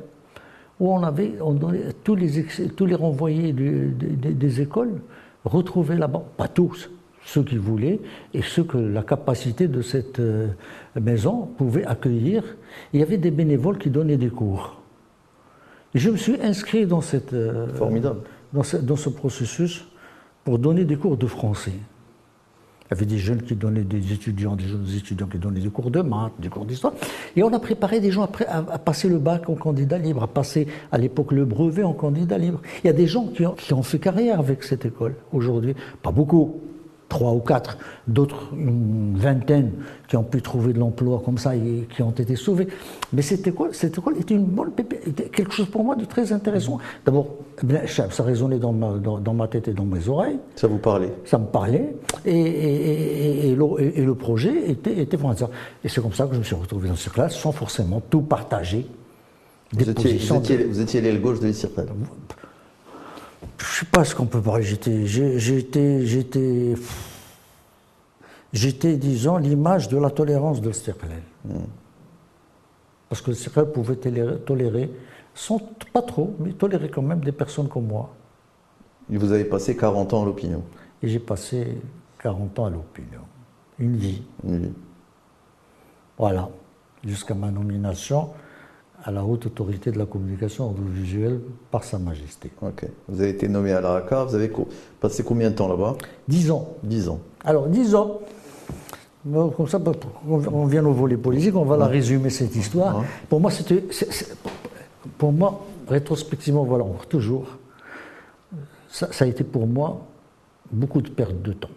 où on avait on donnait- tous, les, tous les renvoyés du- des- écoles retrouvaient là-bas, pas tous, ceux qui voulaient, et ceux que la capacité de cette euh, maison pouvait accueillir. Il y avait des bénévoles qui donnaient des cours. Et je me suis inscrit dans cette, euh, Formidable. dans ce, dans ce processus pour donner des cours de français. Il y avait des jeunes qui donnaient des étudiants, des jeunes étudiants qui donnaient des cours de maths, des cours d'histoire. Et on a préparé des gens à, passer le bac en candidat libre, à passer à l'époque le brevet en candidat libre. Il y a des gens qui ont fait carrière avec cette école aujourd'hui. Pas beaucoup, trois ou quatre, d'autres une vingtaine qui ont pu trouver de l'emploi comme ça et qui ont été sauvés. Mais cette école, cette école était une bonne était quelque chose pour moi de très intéressant. D'abord, Shab, ça résonnait dans ma, dans- dans ma tête et dans mes oreilles Ça vous parlait? Ça me parlait, et, et- et- et le, et- et le projet était, était vraiment Et c'est comme ça que je me suis retrouvé dans cette classe, sans forcément tout partager. Des vous étiez, vous, étiez, de- vous étiez l'aile gauche de l'Istiqlal. Je sais pas ce qu'on peut parler. J'étais, j'étais, j'étais, j'étais, disons, l'image de la tolérance de Stirlel. Parce que Stirlel pouvait tolérer, tolérer, sans, pas trop, mais tolérer quand même des personnes comme moi. Et Vous avez passé 40 ans à l'opinion. Et j'ai passé 40 ans à l'opinion. Une vie. Oui. Voilà, jusqu'à ma nomination à la haute autorité de la communication audiovisuelle par Sa Majesté. Ok. Vous avez été nommé à la RACA, vous avez passé combien de temps là-bas? Dix ans. Dix ans. Alors, dix ans. Comme ça, on vient au volet politique, on va la résumer cette histoire. Pour moi, c'était. Pour moi, rétrospectivement, voilà, toujours. Ça, ça, a été pour moi beaucoup de perte de temps.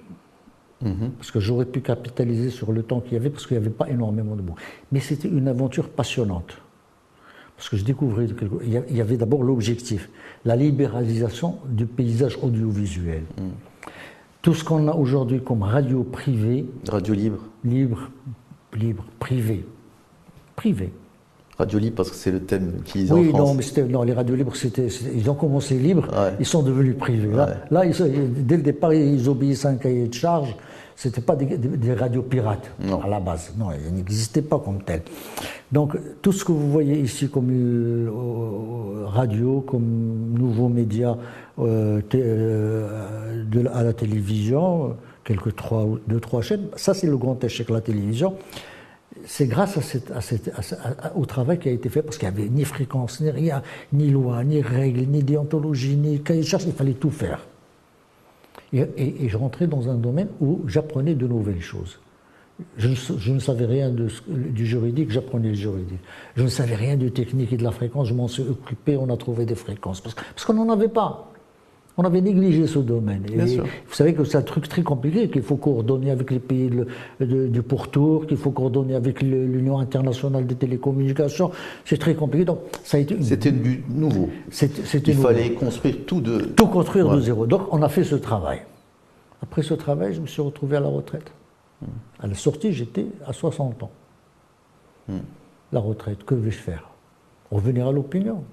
Mhm. Parce que j'aurais pu capitaliser sur le temps qu'il y avait, parce qu'il n'y avait pas énormément de mots. Mais c'était une aventure passionnante. Parce que je découvrais. Il y avait d'abord l'objectif, la libéralisation du paysage audiovisuel. Mhm. Tout ce qu'on a aujourd'hui comme radio privée. Radio libre. Libre, libre, privé. Privé. Radio libre parce que c'est le thème qu'ils ont oui, en non, mais non, les radios libres, c'était, ils ont commencé libres, ils sont devenus privés. Là, dès le départ, ils obéissent à un cahier de charge. C'était pas des, radios pirates à la base. Non, elles n'existaient pas comme telles. Donc, tout ce que vous voyez ici comme euh, radio, comme nouveaux médias euh, euh, à la télévision, quelques trois, deux, trois chaînes, ça c'est le grand échec de la télévision c'est grâce au travail qui a été fait, parce qu'il n'y avait ni fréquence, ni rien, ni loi, ni règles, ni déontologie, ni cahier il fallait tout faire. Et, je rentrais dans un domaine où j'apprenais de nouvelles choses. Je, ne savais rien du juridique, j'apprenais le juridique. Je ne savais rien du technique et de la fréquence, je m'en suis occupé, on a trouvé des fréquences. parce qu'on n'en avait pas. On avait négligé ce domaine. Vous savez que c'est un truc très compliqué, qu'il faut coordonner avec les pays du pourtour, qu'il faut coordonner avec l'Union internationale des télécommunications. C'est très compliqué. Donc, ça a été. C'était du nouveau. Il fallait construire tout de. Tout construire de zéro. Donc, on a fait ce travail. Après ce travail, je me suis retrouvé à la retraite. Hmm. À la sortie, j'étais à 60 ans. Hmm. La retraite, que vais-je faire? Revenir à l'opinion.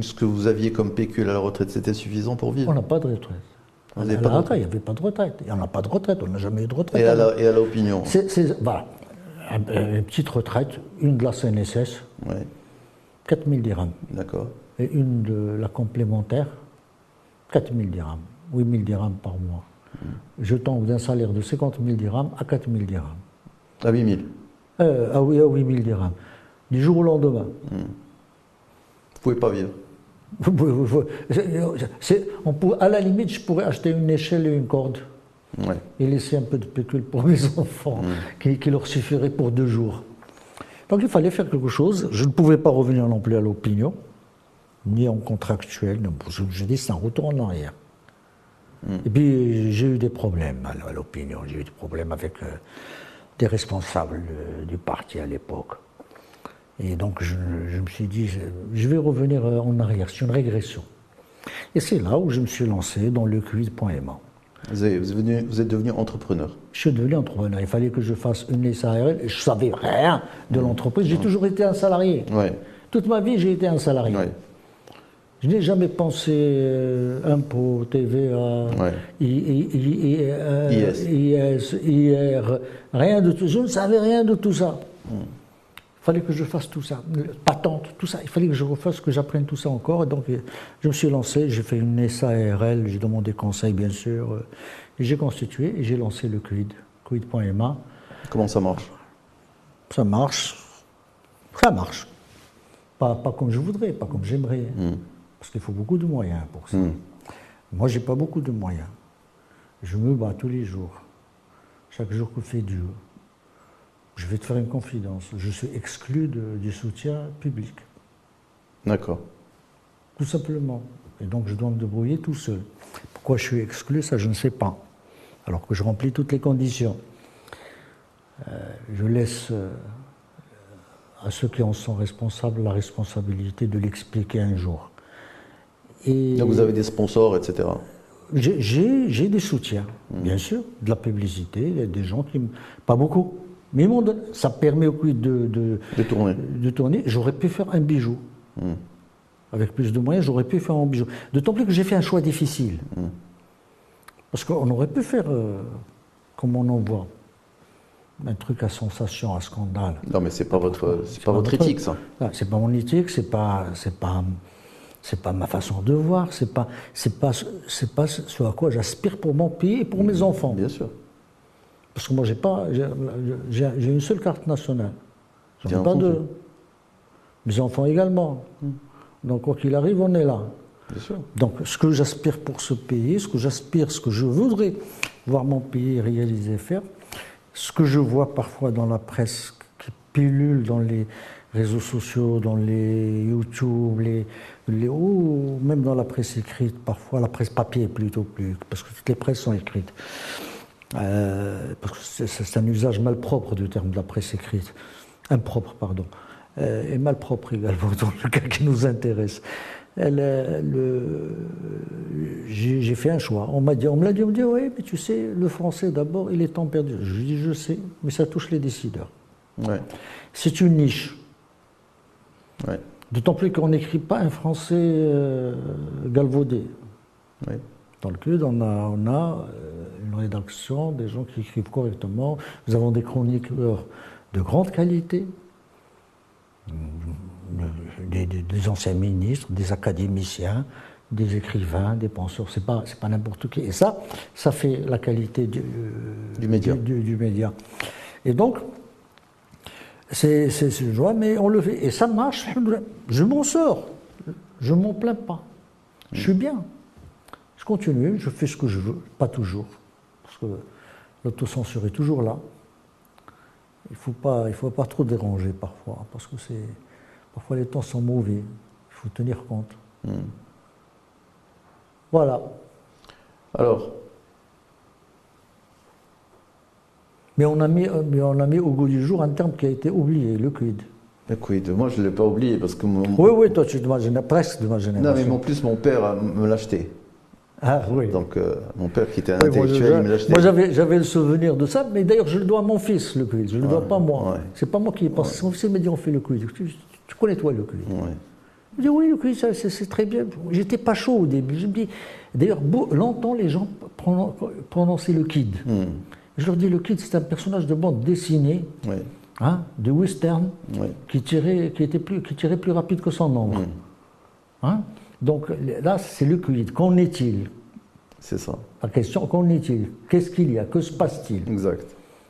Ce que vous aviez comme pécule à la retraite, c'était suffisant pour vivre On n'a pas de retraite. à la retraite, il n'y avait pas de retraite. Il n'y en a pas de retraite, on n'a jamais eu de retraite. Et à l'opinion C'est voilà. Une petite retraite, une de la CNSS, ouais. 4 000 dirhams. D'accord. Et une de la complémentaire, 4 000 dirhams, 8 000 dirhams par mois. Hmm. Je tombe d'un salaire de 50 000 dirhams à 4 000 dirhams. À 8 000 euh, ah oui, à 8 000 dirhams. Du jour au lendemain. Hmm pouvez pas vivre. On à la limite, je pourrais acheter une échelle et une corde. Et laisser un peu de pécule pour mes enfants, qui, leur suffirait pour deux jours. Donc il fallait faire quelque chose. Je ne pouvais pas revenir non plus à l'opinion, ni en contractuel. Je, dis c'est un retour en arrière. Hmm. Et puis j'ai eu des problèmes à l'opinion. J'ai eu des problèmes avec euh, des responsables euh, du parti à l'époque. Et donc je, me suis dit, je, vais revenir euh, en arrière, c'est une régression. Et c'est là où je me suis lancé dans le quiz.ma. Vous, vous, êtes devenu entrepreneur Je suis devenu entrepreneur. Il fallait que je fasse une SARL. Je ne savais rien de l'entreprise. J'ai toujours été un salarié. Toute ma vie, j'ai été un salarié. Je n'ai jamais pensé euh, impôts, TVA, IS, IR, rien de tout. Je ne savais rien de tout ça. Hmm fallait que je fasse tout ça, patente, tout ça. Il fallait que je refasse, que j'apprenne tout ça encore. Et donc, je me suis lancé, j'ai fait une SARL, j'ai demandé conseil, bien sûr. Euh, et j'ai constitué et j'ai lancé le Quid, quid.ma. Comment ça marche? Ça marche. Ça marche. Pas, pas comme je voudrais, pas comme j'aimerais. Hmm. Parce qu'il faut beaucoup de moyens pour ça. Moi, hmm. Moi, j'ai pas beaucoup de moyens. Je me bats tous les jours. Chaque jour que fait Dieu. Je vais te faire une confidence. Je suis exclu du soutien public. D'accord. Tout simplement. Et donc je dois me débrouiller tout seul. Pourquoi je suis exclu, ça je ne sais pas. Alors que je remplis toutes les conditions. Euh, je laisse euh, à ceux qui en sont responsables la responsabilité de l'expliquer un jour. Et donc vous avez des sponsors, etc. J'ai des soutiens, mmh. bien sûr, de la publicité, des gens qui... Pas beaucoup, mais ça permet au coup de, de, tourner. De tourner. J'aurais pu faire un bijou. Hmm. Avec plus de moyens, j'aurais pu faire un bijou. D'autant plus que j'ai fait un choix difficile. Hmm. Parce qu'on aurait pu faire, euh, comme on en voit, un truc à sensation, à scandale. Non, mais c'est pas votre, c'est pas, votre éthique, ça. C'est pas mon éthique, c'est pas, c'est pas, c'est pas ma façon de voir, c'est pas, c'est pas, c'est pas ce à quoi j'aspire pour mon pays et pour mes enfants. Bien sûr. Parce que moi, j'ai pas, j'ai une seule carte nationale. J'en ai pas deux. mes enfants également. Mm. Donc, quoi qu'il arrive, on est là. Bien sûr. Donc, ce que j'aspire pour ce pays, ce que j'aspire, ce que je voudrais voir mon pays réaliser, faire, ce que je vois parfois dans la presse qui pilule dans les réseaux sociaux, dans les YouTube, les, les, ou même dans la presse écrite, parfois la presse papier plutôt plus, parce que toutes les presses sont écrites. Euh, parce que c'est- un usage malpropre du terme de la presse écrite. Impropre, pardon. Euh, et malpropre également, dans le cas qui nous intéresse. Euh, J'ai fait un choix. On m'a dit, on me l'a dit, on me dit, oui, mais tu sais, le français d'abord, il est temps perdu. Je dis, je sais, mais ça touche les décideurs. Ouais. C'est une niche. Ouais. D'autant plus qu'on n'écrit pas un français euh, galvaudé. Ouais. Dans le CUD, on a, on a euh, une rédaction, des gens qui écrivent correctement. Nous avons des chroniqueurs de grande qualité, euh, des, des- des anciens ministres, des académiciens, des écrivains, des penseurs. C'est pas, c'est pas n'importe qui. Et ça, ça fait la qualité du, euh, Du média. Du, du média. Et donc, c'est c'est joie, mais on le fait. Et ça marche, je m'en sors. Je m'en plains pas. Je suis bien. Je continue, je fais ce que je veux, pas toujours. Parce que l'autocensure est toujours là. Il ne faut, pas- il faut pas trop déranger parfois, parce que c'est parfois les temps sont mauvais. Il faut tenir compte. Mm. Voilà. Alors, Mais on, a mis, mais on a mis au goût du jour un terme qui a été oublié, le quid. écoute, moi je ne l'ai pas oublié parce que mon, Oui, oui, toi tu es de ma presque de ma non, génération. mais en plus mon père a- me l'a acheté. Ah oui. Donc euh, mon père qui était un Oui, intellectuel, moi, j'avais, le souvenir de ça, mais d'ailleurs je le dois à mon fils, le quiz. Je ne le dois pas moi. ouais. C'est pas moi qui ai pensé. Mon fils m'a dit on fait le quiz. Tu, tu connais toi le quiz? Je dis oui, le quiz, c'est, très bien. J'étais pas chaud au début. Je me dis, d'ailleurs, longtemps les gens pronon- prononçaient le kid. Mm. Je leur dis le kid, c'est un personnage de bande dessinée, hein, de western, qui tirait, qui était plus, qui tirait plus rapide que son ombre. Mm. Hein? Donc là, c'est le quid. Qu'en est-il C'est ça. La question, qu'en est-il Qu'est-ce qu'il y a Que se passe-t-il Exact.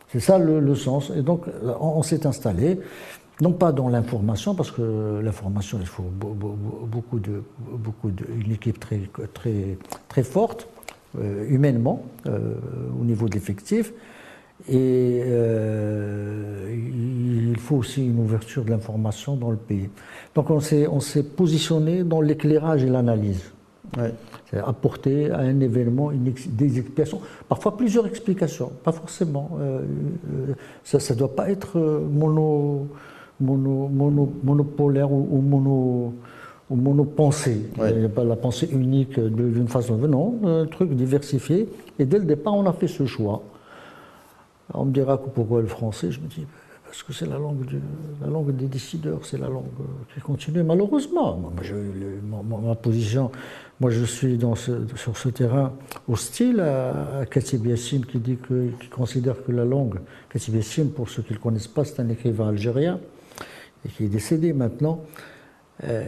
C'est ça le, le sens. Et donc, on, on s'est installé, non pas dans l'information, parce que l'information, il faut be- be- beaucoup de, beaucoup de, une équipe très, très, très forte, euh, humainement, euh, au niveau de l'effectif. Et euh, il faut aussi une ouverture de l'information dans le pays. Donc, on s'est, on s'est positionné dans l'éclairage et l'analyse. Ouais. C'est apporter à un événement une ex- des explications, parfois plusieurs explications, pas forcément. euh, euh, ça ne doit pas être mono, mono, mono- monopolaire ou, ou mono ou monopensée. Ouais. Il n'y a pas la pensée unique d'une façon. Non, un truc diversifié. Et dès le départ, on a fait ce choix. On me dira pourquoi le français Je me dis, parce que c'est la langue, la langue des décideurs, c'est la langue euh, qui continue. Malheureusement, moi, je- ma, position, moi je suis sur ce terrain hostile à, à Katib Yassine qui, dit que, qui considère que la langue, Katib Yassine, pour ceux qui ne le connaissent pas, c'est un écrivain algérien et qui est décédé maintenant, euh,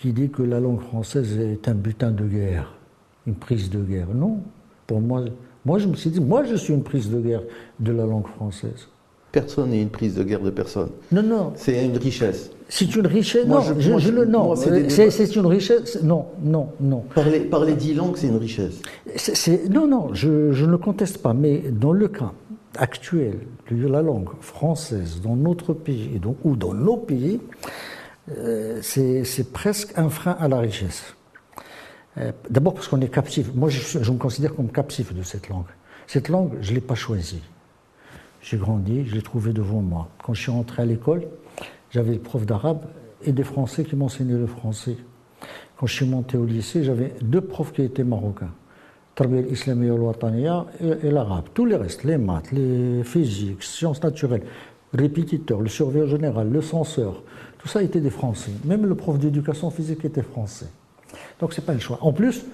qui dit que la langue française est un butin de guerre, une prise de guerre. Non, pour moi, moi je me suis dit, moi je suis une prise de guerre de la langue française. Personne n'est une prise de guerre de personne. Non, non, C'est une richesse. c'est une richesse. Moi, non, je- je, moi, je je- le non. c'est une richesse. Non, non, non. Parler, parler dix langues, c'est une richesse. Non, non, je, je ne conteste pas, mais dans le cas actuel de la langue française dans notre pays et donc, ou dans nos pays, euh, c'est presque un frein à la richesse. Euh, D'abord parce qu'on est captif. Moi, je, me considère comme captif de cette langue. Cette langue, je ne l'ai pas choisie. J'ai grandi, je l'ai trouvée devant moi. Quand je suis rentré à l'école, j'avais le prof d'arabe et des Français qui m'enseignaient le français. Quand je suis monté au lycée, j'avais deux profs qui étaient marocains. Tarbiya al-Islamiyya al-Wataniya et, l'arabe. Tous les restes, les maths, les physiques, sciences naturelles, le répétiteur, le surveillant général, le censeur, tout ça était des Français. Même le prof d'éducation physique était français. Donc c'est pas le choix. En plus,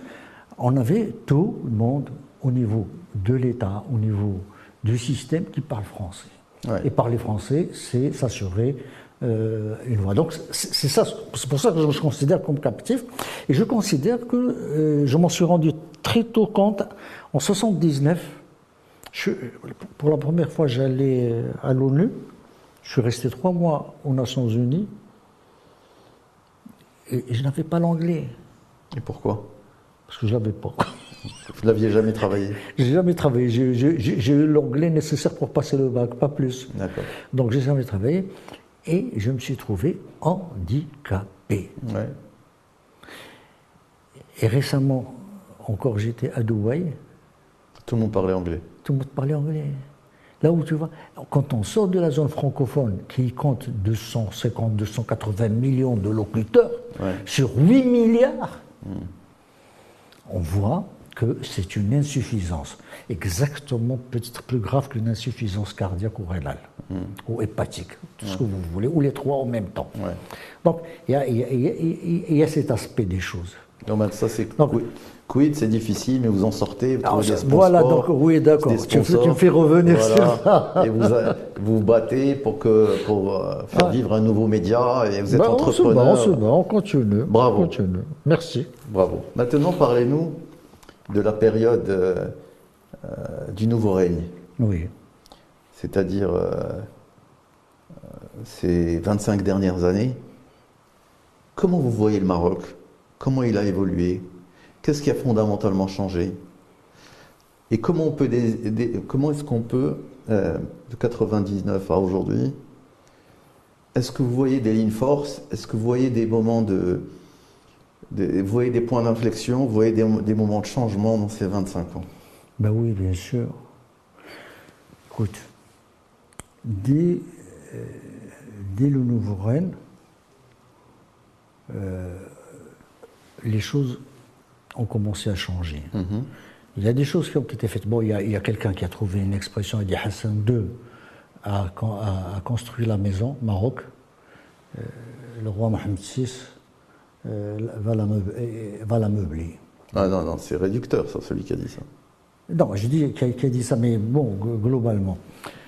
on avait tout le monde au niveau de l'État, au niveau du système qui parle français. Ouais. Et parler français, c'est s'assurer euh, une voix. Donc c'est ça, c'est pour ça que je me considère comme captif. Et je considère que euh, je m'en suis rendu très tôt compte. En 79, je- pour la première fois, j'allais à l'ONU. Je suis resté trois mois aux Nations Unies. Et, je n'avais pas l'anglais. Et pourquoi? Parce que je l'avais pas. Vous l'aviez jamais travaillé? J'ai jamais travaillé. J'ai eu l'anglais nécessaire pour passer le bac, pas plus. D'accord. Donc j'ai jamais travaillé. Et je me suis trouvé handicapé. Ouais. Et récemment, encore j'étais à Dubaï. Tout le monde parlait anglais. Tout le monde parlait anglais. Là où tu vois, quand on sort de la zone francophone, qui compte 250, 280 millions de locuteurs, Ouais. sur 8 milliards, on voit que c'est une insuffisance, exactement peut-être plus grave qu'une insuffisance cardiaque ou rénale, ou hépatique, tout ce que vous voulez, ou les trois en même temps. Ouais. Donc y y y il y a cet aspect des choses. Non, mais ça, c'est. Quid, c'est difficile, mais vous en sortez. Vous des voilà, donc, oui, d'accord. des Tu me fais- sponsors, tu me fais revenir sur ça. Et vous vous battez pour, que, pour euh, faire Ah. vivre un nouveau média et vous êtes Bah, on se bat, entrepreneur. on se bat, on continue. Bravo. On continue. Merci. Bravo. Maintenant, parlez-nous de la période euh, euh, du nouveau règne, Oui. c'est-à-dire euh, ces 25 dernières années. Comment vous voyez le Maroc? Comment il a évolué? Qu'est-ce qui a fondamentalement changé? Et comment, peut comment est-ce qu'on peut, euh, de 99 à aujourd'hui, est-ce que vous voyez des lignes forces Est-ce que vous voyez des moments de, voyez des points d'inflexion? Vous voyez des, moments de changement dans ces 25 ans? Ben oui, bien sûr. Écoute, dès, euh, le nouveau règne, euh, les choses ont commencé à changer. Il y a des choses qui ont été faites. Bon, il y a, quelqu'un qui a trouvé une expression, il dit Hassan II a, con- a- a construit la maison, Maroc. Euh, le roi Mohamed VI euh, meub- euh, va la meubler. Ah non, non, c'est réducteur, ça, celui qui a dit ça. Non, je dis qui a, qui a dit ça, mais bon, globalement.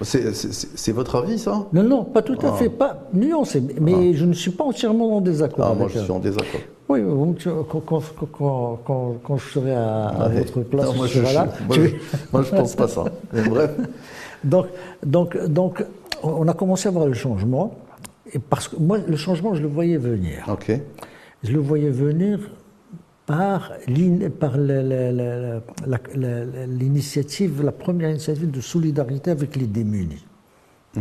C'est votre avis, ça? Non, non, pas tout à Ah. fait, pas nuancé, mais je ne suis pas entièrement en désaccord Ah, moi, je suis en désaccord. Oui, quand, quand, quand, quand- quand je serai à, à Ouais. votre place, Non, moi, je je, serai là. moi, tu- moi, je pense pas ça. Mais bref. Donc, donc, donc, on a commencé à voir le changement, et parce que moi, le changement, je le voyais venir. Ok. Je le voyais venir par l'initiative, la première initiative de solidarité avec les démunis,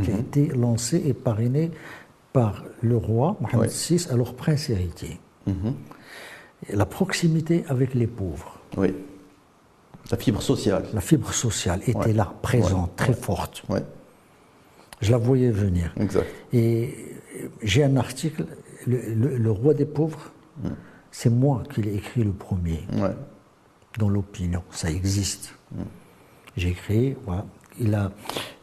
qui a été lancée et parrainée par le roi Mohamed Ouais. VI, alors prince héritier. Mhm. La proximité avec les pauvres, Oui. La fibre sociale. la fibre sociale était Ouais. là, présente, Ouais. très forte. Oui, Je la voyais venir. exact. Et j'ai un article, le, le- le roi des pauvres, c'est moi qui l'ai écrit le premier. Ouais. dans l'opinion, ça existe. J'ai créé, voilà. Il a,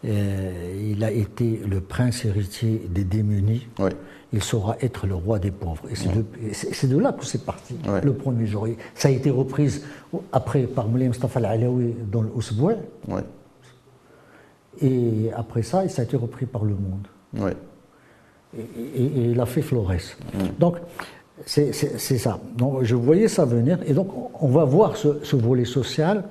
euh, il a été le prince héritier des démunis. Il saura être le roi des pauvres. Et c'est de, là que c'est parti, Ouais. le premier jour. Ça a été reprise après par Moulay Mustafa Al-Alawi dans. Oui. Et après ça, ça a été repris par le monde. Et, et- et il a fait Flores. Donc, c'est ça. Donc, je voyais ça venir. Et donc, on va voir ce, ce volet social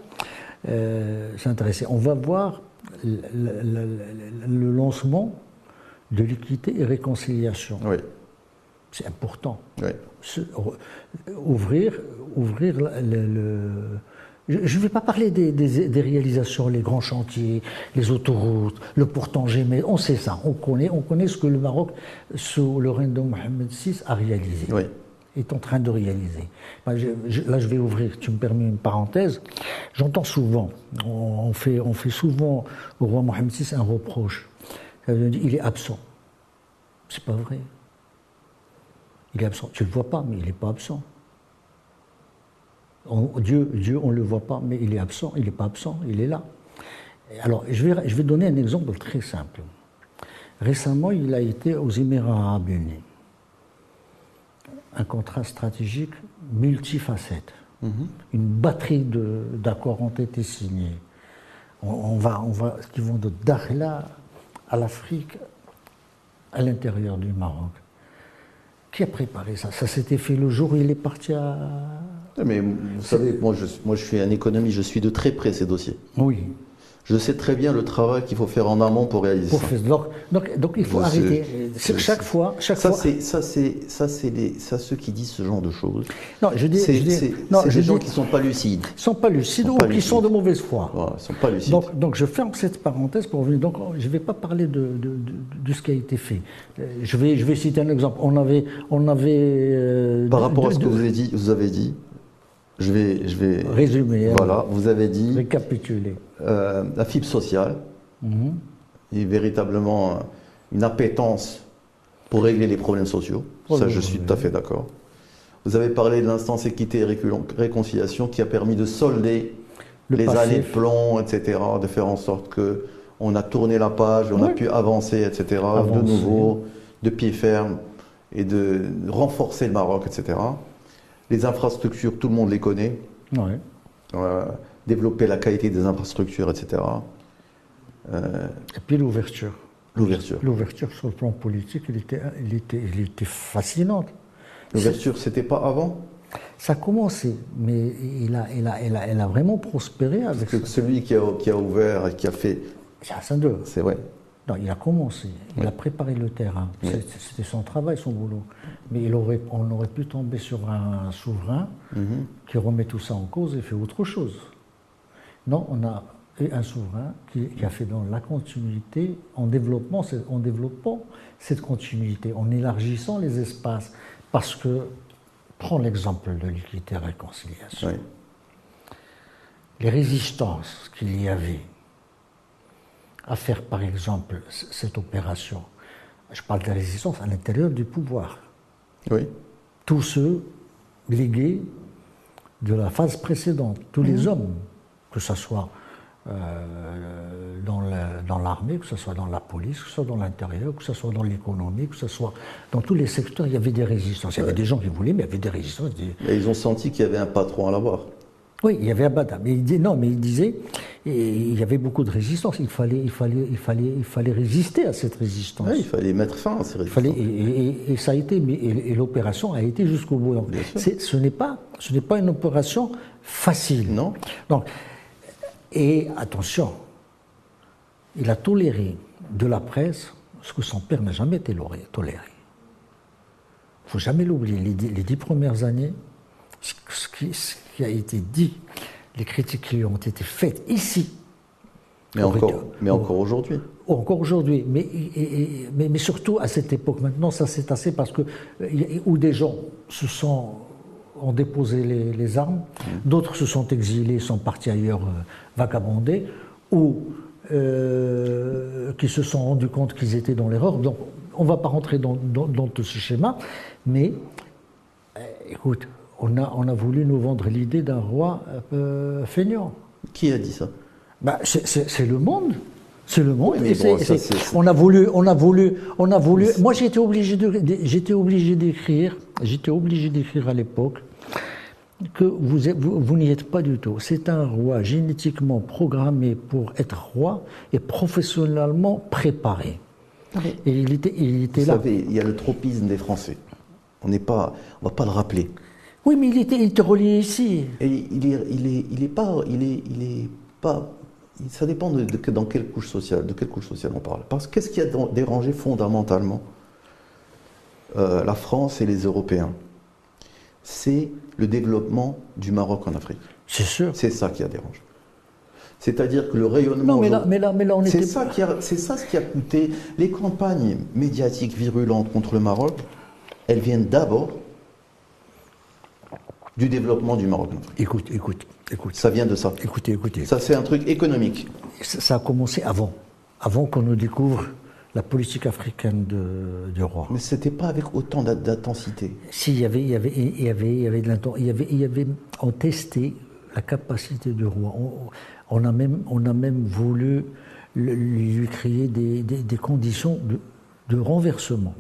euh, s'intéresser. On va voir le, le- le- le lancement de l'équité et réconciliation. Oui. C'est important. Oui. Se- ouvrir, ouvrir le. Je ne vais pas parler des, des- des réalisations, les grands chantiers, les autoroutes, le portant mais on sait ça, on connaît, on connaît ce que le Maroc, sous le règne de Mohamed VI, a réalisé, Oui. est en train de réaliser. Je- je- là, je vais ouvrir, tu me permets une parenthèse. J'entends souvent, on, on fait, on fait souvent au roi Mohamed VI un reproche. Ça veut dire, il est absent. C'est pas vrai. Il est absent. Tu ne le vois pas, mais il n'est pas absent. On- Dieu, Dieu, on ne le voit pas, mais il est absent. Il n'est pas absent, il est là. Alors, je vais, je vais donner un exemple très simple. Récemment, il a été aux Émirats arabes unis. Un contrat stratégique multifacette. Une batterie d'accords ont été signés. On, on va, on va, qui vont de Dakhla à l'Afrique, à l'intérieur du Maroc. Qui a préparé ça? Ça s'était fait le jour où il est parti à. Mais vous savez, moi je, moi je suis un économiste, je suis de très près ces dossiers. Oui. Je sais très bien le travail qu'il faut faire en amont pour réaliser Pour ça. faire- donc, donc, donc il faut arrêter. je chaque fois, chaque Ça, fois. c'est ça, c'est ça, c'est ça, ceux qui disent ce genre de choses. Non, je dis, C'est des gens dis- qui sont pas lucides. Ils sont pas lucides sont ou pas qui lucides. sont de mauvaise foi. Voilà, sont pas lucides. Donc, donc je ferme cette parenthèse pour revenir. Donc je ne vais pas parler de, de, de- de ce qui a été fait. Euh, Je vais, je vais citer un exemple. On avait, on avait euh, Par rapport à ce que vous avez dit, vous avez dit, je vais, je vais Résumer, hein. Voilà, vous avez dit récapituler. euh, la fibre sociale Mhm. est véritablement une appétence pour régler les problèmes sociaux. Ça, je suis oui. tout à fait d'accord. Vous avez parlé de l'instance équité et réconciliation qui a permis de solder Le les passif. années de plomb, etc., de faire en sorte que on a tourné la page, on a pu avancer, etc., de nouveau, de pied ferme, et de renforcer le Maroc, etc. Les infrastructures, tout le monde les connaît. Ouais. Euh, développer la qualité des infrastructures, etc. Euh, Et puis l'ouverture. L'ouverture. L'ouverture sur le plan politique, elle était, elle était, elle était fascinante. L'ouverture, c'était pas avant? Ça a commencé, mais il a, il a, il a, elle a vraiment prospéré avec que celui qui a, qui a ouvert et qui a fait, C'est Hassan II. c'est vrai. Non, il a commencé, il a préparé le terrain. C'était son travail, son boulot. Mais il aurait, on aurait pu tomber sur un souverain Mhm. qui remet tout ça en cause et fait autre chose. Non, on a eu un souverain qui, qui a fait dans la continuité, en développant, ce- en développant cette continuité, en élargissant les espaces. Parce que, prends l'exemple de l'équité et réconciliation. Oui. les résistances qu'il y avait à faire, par exemple, cette opération, je parle des résistances à l'intérieur du pouvoir. Oui. Tous ceux légués de la phase précédente, tous les hommes, que ce soit euh, dans la- dans l'armée, que ce soit dans la police, que ce soit dans l'intérieur, que ce soit dans l'économie, que ce soit dans tous les secteurs, il y avait des résistances. Il y avait des gens qui voulaient, mais il y avait des résistances. des- Et ils ont senti qu'il y avait un patron à la barre. Oui, il y avait Abada, mais il dit non, mais il disait, et il y avait beaucoup de résistance. Il fallait, il fallait, il fallait, il fallait résister à cette résistance. Il fallait mettre fin à ces Il fallait, résistances. et, et- et ça a été, et, l'opération a été jusqu'au bout. Donc, ce n'est pas, ce n'est pas une opération facile. Non Donc, et attention, il a toléré de la presse ce que son père n'a jamais toléré. Il ne faut jamais l'oublier. Les, dix- les dix premières années, ce qui, qui a été dit, les critiques qui lui ont été faites ici, Mais encore, mais encore aujourd'hui. encore aujourd'hui, mais, et- et- mais, mais surtout à cette époque. Maintenant, ça s'est tassé parce que euh, où des gens se sont ont déposé les, les armes, d'autres se sont exilés, sont partis ailleurs euh, vagabonder, ou euh, qui se sont rendus compte qu'ils étaient dans l'erreur. Donc, on ne va pas rentrer dans, dans- dans tout ce schéma, mais euh, écoute, on a, on a voulu nous vendre l'idée d'un roi euh, feignant. Qui a dit ça? Bah, c'est- le monde. C'est le monde. Oui, bon, ça, on a voulu, on a voulu, on a voulu. Moi, j'étais obligé de, j'étais obligé d'écrire, j'étais obligé d'écrire à l'époque que vous, êtes- vous, vous n'y êtes pas du tout. C'est un roi génétiquement programmé pour être roi et professionnellement préparé. Et il était, il était Vous là. savez, il y a le tropisme des Français. On n'est pas, on va pas le rappeler. Oui, mais il était, il était relié ici. Et il est, il est, il est pas, il est, il est pas. Ça dépend de, dans quelle couche sociale, de quelle couche sociale on parle. Parce que qu'est-ce qui a dérangé fondamentalement euh, la France et les Européens? C'est le développement du Maroc en Afrique. C'est sûr. C'est ça qui a dérangé. C'est-à-dire que le rayonnement. Non, mais là, mais là, mais là, on c'est ça, qui a- c'est ça ce qui a coûté. Les campagnes médiatiques virulentes contre le Maroc, elles viennent d'abord du développement du Maroc. Écoute, écoute, écoute. Ça vient de ça. Écoutez, écoutez. Ça, c'est un truc économique. Ça a commencé avant, avant qu'on nous découvre la politique africaine de, du roi. Mais c'était pas avec autant d'in- d'intensité. Si, il y avait, il y avait, il y avait, il y avait de l'inten- il y avait, il y avait, on testait la capacité du roi. On, on a même, on a même voulu lui créer des, des- des conditions de, de renversement.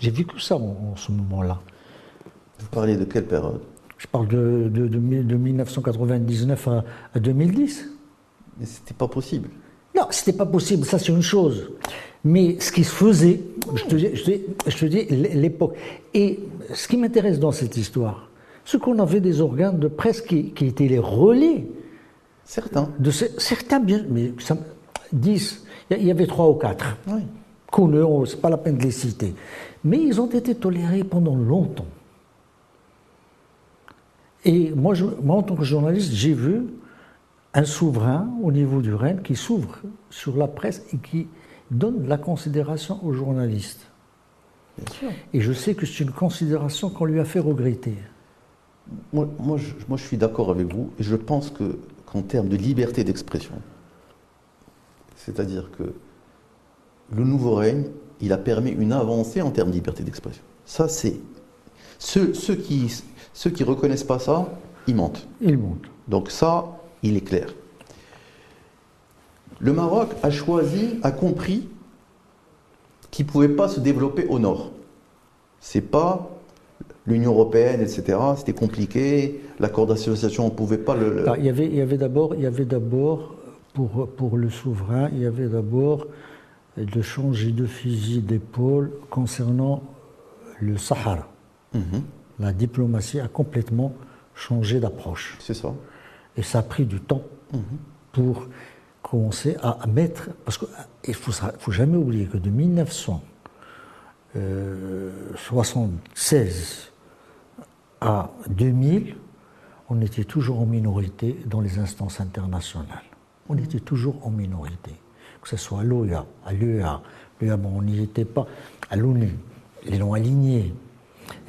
J'ai vécu ça en, en ce moment-là. Vous parliez de quelle période? Je parle de, de, de, mi- de 1999 à, à 2010. Mais c'était pas possible. Non, c'était pas possible, ça c'est une chose. Mais ce qui se faisait, je te dis, je te dis- je te dis l'époque. Et ce qui m'intéresse dans cette histoire, c'est qu'on avait des organes de presse qui, qui étaient les relais Certains. De certains, bien, mais 10. Il y avait trois ou quatre. Oui. Connus, ce n'est pas la peine de les citer. Mais ils ont été tolérés pendant longtemps. Et moi, moi en tant que journaliste, j'ai vu un souverain au niveau du Rennes qui s'ouvre sur la presse et qui donne la considération aux journalistes. Et je sais que c'est une considération qu'on lui a fait regretter. Moi, moi, je, moi, je suis d'accord avec vous et je pense que, qu'en termes de liberté d'expression, c'est-à-dire que le nouveau règne, il a permis une avancée en termes de liberté d'expression. Ça, c'est. Ceux, ceux qui ceux qui reconnaissent pas ça, ils mentent. Ils mentent. Donc ça, il est clair. Le Maroc a choisi, a compris qu'il ne pouvait pas se développer au nord. C'est pas l'Union européenne, etc. C'était compliqué. L'accord d'association, on ne pouvait pas le. il y avait, il y avait d'abord, il y avait d'abord pour, pour le souverain, il y avait d'abord de changer de fusil d'épaule concernant le Sahara. La diplomatie a complètement changé d'approche. C'est ça. Et ça a pris du temps pour commencer à mettre. Parce qu'il ne faut, faut, jamais oublier que de 1976 à 2000, on était toujours en minorité dans les instances internationales. On était toujours en minorité. Que ce soit à l'OEA, à l'UEA. L'UEA, bon, on n'y était pas. À l'ONU, ils l'ont aligné.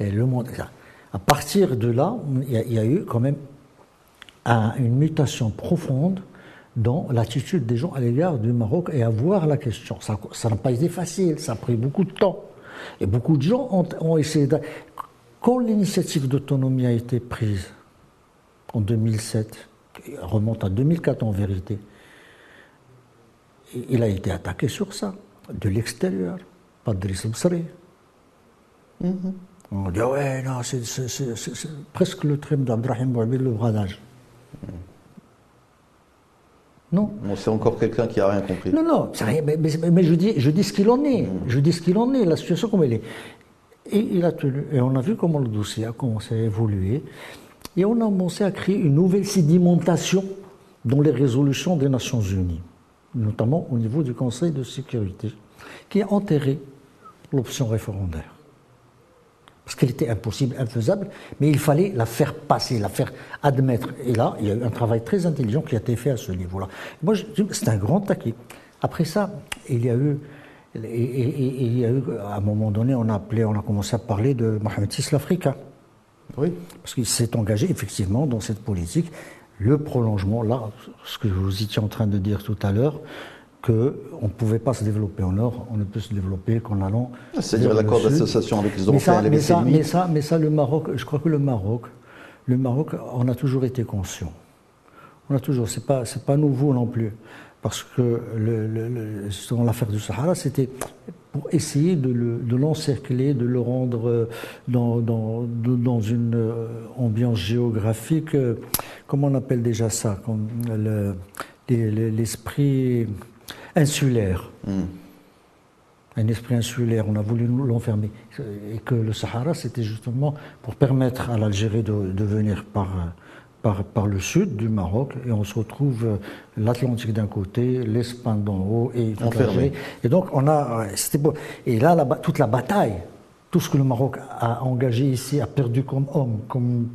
Et le monde. À partir de là, il y, a eu quand même une mutation profonde dans l'attitude des gens à l'égard du Maroc et à voir la question. Ça n'a pas été facile, ça a pris beaucoup de temps. Et beaucoup de gens ont, essayé de... Quand l'initiative d'autonomie a été prise en 2007, remonte à 2004 en vérité, il a été attaqué sur ça, de l'extérieur, par Driss Bsri. On dit, ouais, non, c'est presque le trim d'Abdrahim Bouabil, le bradage. Non. c'est encore quelqu'un qui n'a rien compris. Non, non, rien, mais, je, dis, je dis ce qu'il en est. Mm. Je dis ce qu'il en est, la situation comme elle est. Et, il a tenu, et on a vu comment le dossier a commencé à évoluer. Et on a commencé à créer une nouvelle sédimentation dans les résolutions des Nations Unies, notamment au niveau du Conseil de sécurité, qui a enterré l'option référendaire parce qu'elle était impossible, infaisable, mais il fallait la faire passer, la faire admettre. Et là, il y a eu un travail très intelligent qui a été fait à ce niveau-là. Moi, c'est un grand taquet. Après ça, il y a eu, et, il y a eu, à un moment donné, on a appelé, on a commencé à parler de Mohamed VI l'Africain. Oui. Parce qu'il s'est engagé effectivement dans cette politique. Le prolongement, là, ce que vous étiez en train de dire tout à l'heure, qu'on ne pouvait pas se développer au nord, on ne peut se développer qu'en allant. C'est-à-dire l'accord d'association avec les Européens, mais ça, mais ça, mais ça, le Maroc, je crois que le Maroc, le Maroc, on a toujours été conscient. On a toujours, c'est pas, c'est pas nouveau non plus, parce que le, l'affaire du Sahara, c'était pour essayer de, l'encercler, de le rendre euh, dans, dans, dans une euh, ambiance géographique, euh, comment on appelle déjà ça, l'esprit insulaire. Hmm. Un esprit insulaire, on a voulu l'enfermer. Et que le Sahara, c'était justement pour permettre à l'Algérie de, venir par, par, par, le sud du Maroc, et on se retrouve l'Atlantique d'un côté, l'Espagne d'en haut, et enfermé. Et donc, on a. Beau. Et là, toute la bataille, tout ce que le Maroc a engagé ici, a perdu comme homme, comme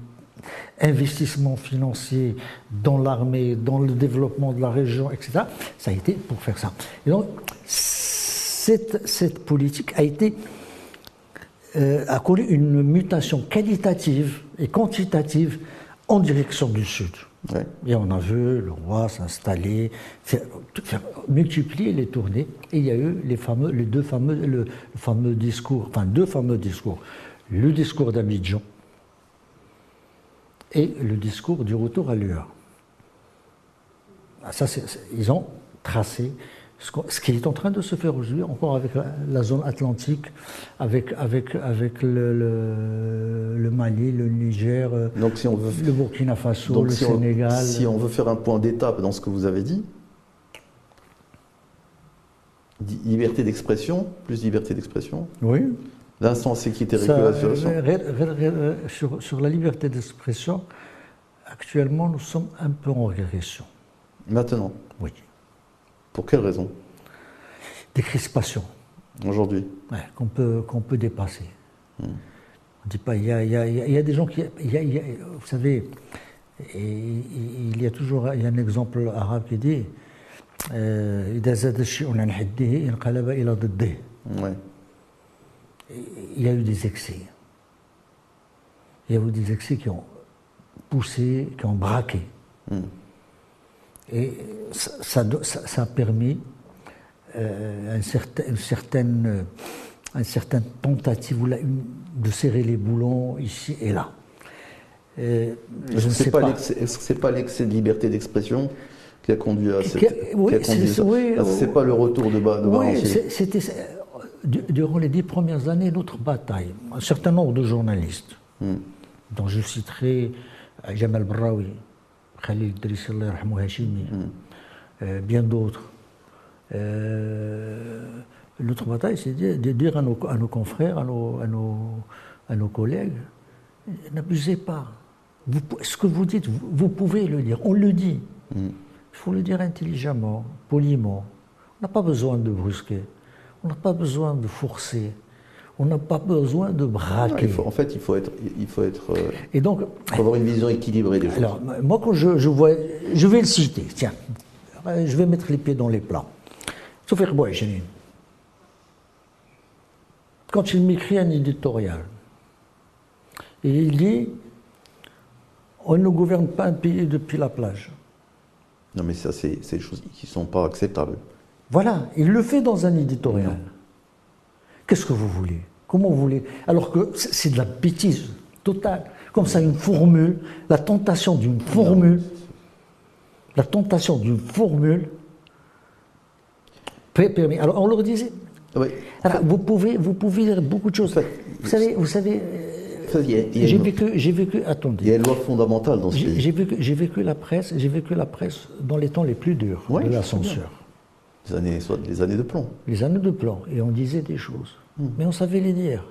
investissement financier dans l'armée, dans le développement de la région, etc. Ça a été pour faire ça. Et donc, cette, cette politique a été euh, a connu une mutation qualitative et quantitative en direction du Sud. Et on a vu le roi s'installer, multiplier les tournées, et il y a eu les fameux, les deux fameux, le fameux discours, enfin deux fameux discours. Le discours d'Abidjan, et le discours du retour à l'UA. Ah, ça, ils ont tracé ce, qui est en train de se faire aujourd'hui, encore avec la, zone atlantique, avec, avec, avec le, Mali, le Niger, donc si on veut, le Burkina Faso, le Sénégal. si on veut faire un point d'étape dans ce que vous avez dit, liberté d'expression, plus liberté d'expression. Oui L'instance sécurité régulation. Sur, sur, la liberté d'expression, actuellement, nous sommes un peu en régression. Maintenant Oui. Pour quelle raison Des crispations. Aujourd'hui ouais, qu'on peut, qu'on peut dépasser. On dit pas, il y a, il y a- il y a des gens qui. il y a- il y a- vous savez, et- et- il y a toujours il y a un exemple arabe qui dit euh, إذا زاد الشيء عن حده انقلب إلى ضده. il y a eu des excès. Il y a eu des excès qui ont poussé, qui ont braqué. Et ça, a permis euh, un certain- une certaine, une certaine tentative de serrer les boulons ici et là. Euh, je Est-ce ne que c'est sais pas pas. l'excès- est-ce que c'est pas l'excès de liberté d'expression qui a conduit à cette. qui a- oui, c'est- oui, oui. pas le retour de, ba- de Oui, c'était durant les dix premières années notre bataille. Un certain nombre de journalistes, dont je citerai euh, Jamal Braoui, Khalil Idriss Hachimi, euh, bien d'autres. Euh, notre bataille, c'est de, de dire à nos, à nos confrères, à nos, à nos, à nos collègues, n'abusez pas. Vous ce que vous dites, vous, vous pouvez le dire. On le dit. Il faut le dire intelligemment, poliment. On n'a pas besoin de brusquer. On n'a pas besoin de forcer. On n'a pas besoin de Non, braquer. il faut- En fait, il faut être. Il faut, être, euh, Et donc, faut avoir une vision équilibrée des choses. alors, moi, quand je, je vois, je vais le citer, tiens, je vais mettre les pieds dans les plats. Sophie Bouachenine, quand il m'écrit un éditorial, et il dit On ne gouverne pas un pays depuis la plage. Non, mais ça, c'est des choses qui ne sont pas acceptables. Voilà, il le fait dans un éditorial. Qu'est-ce que vous voulez? Comment vous voulez? Alors que c'est de la bêtise totale. Comme ça, une formule, la tentation d'une formule, la tentation d'une formule permettre. Alors on leur disait, Oui. alors, vous pouvez, vous pouvez dire beaucoup de choses. Vous savez, vous savez, euh, j'ai vécu, j'ai vécu, il y attendez, a une loi fondamentale dans ce j'ai pays. j'ai vécu, j'ai vécu la presse, j'ai vécu la presse dans les temps les plus durs Ouais, de la censure. Les années, soit les années de plomb. les années de plan, et on disait des choses. Hmm. Mais on savait les dire.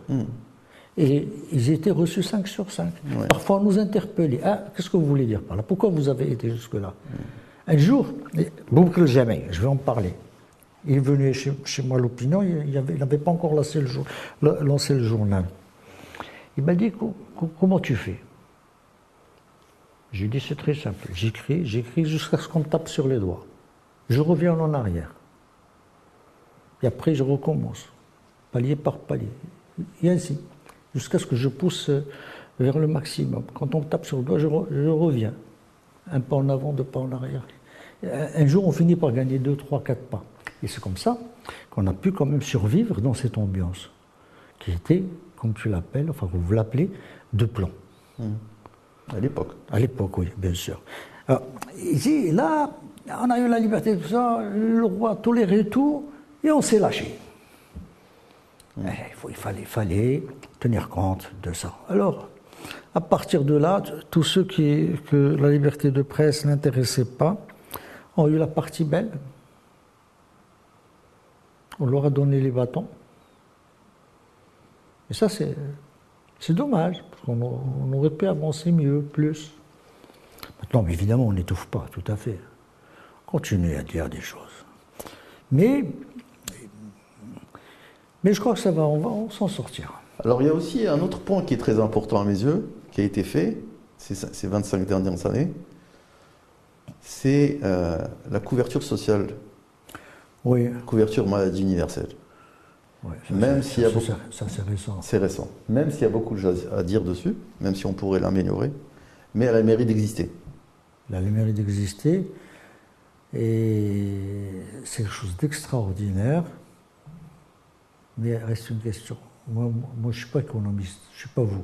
Et ils étaient reçus 5 sur 5. Parfois, on nous interpellait. Ah, qu'est-ce que vous voulez dire par là? Pourquoi vous avez été jusque-là? Hmm. Un jour, Boubkr Jamel, je vais en parler. Il est venu chez, chez moi à l'opinion, il n'avait pas encore lancé le, jour- lancé le journal. Il m'a dit Co- co- Comment tu fais? J'ai dit C'est très simple. J'écris, j'écris jusqu'à ce qu'on me tape sur les doigts. Je reviens en arrière. Et après, je recommence, palier par palier. Et ainsi, jusqu'à ce que je pousse euh, vers le maximum. Quand on tape sur le doigt, je, re- je reviens. Un pas en avant, deux pas en arrière. Un jour, on finit par gagner deux, trois, quatre pas. Et c'est comme ça qu'on a pu quand même survivre dans cette ambiance, qui était, comme tu l'appelles, enfin, vous l'appelez, de plomb. À l'époque. À l'époque, oui, bien sûr. Alors, ici, là, on a eu la liberté, tout ça, le roi toléré tout, et on s'est lâché. Eh, il, fallait, tenir compte de ça. Alors, à partir de là, tous ceux qui, que la liberté de presse n'intéressait pas ont eu la partie belle. On leur a donné les bâtons. Et ça, c'est, dommage, parce qu'on on aurait pu avancer mieux, plus. Maintenant, évidemment, on n'étouffe pas, tout à fait. Continuez à dire des choses. Mais, mais je crois que ça va, on va on s'en sortira. Alors, il y a aussi un autre point qui est très important à mes yeux, qui a été fait ces, ces 25 dernières années. C'est euh, la couverture sociale, Oui, couverture maladie universelle. ouais, ça, Même ça- s'il y a ça, beaucoup- ça, c'est récent. C'est récent. Même s'il y a beaucoup de choses à dire dessus, même si on pourrait l'améliorer, mais elle a le mérite d'exister. Elle a le mérite d'exister. Et c'est quelque chose d'extraordinaire. Mais il reste une question. Moi, je ne suis pas économiste, je ne suis pas vous.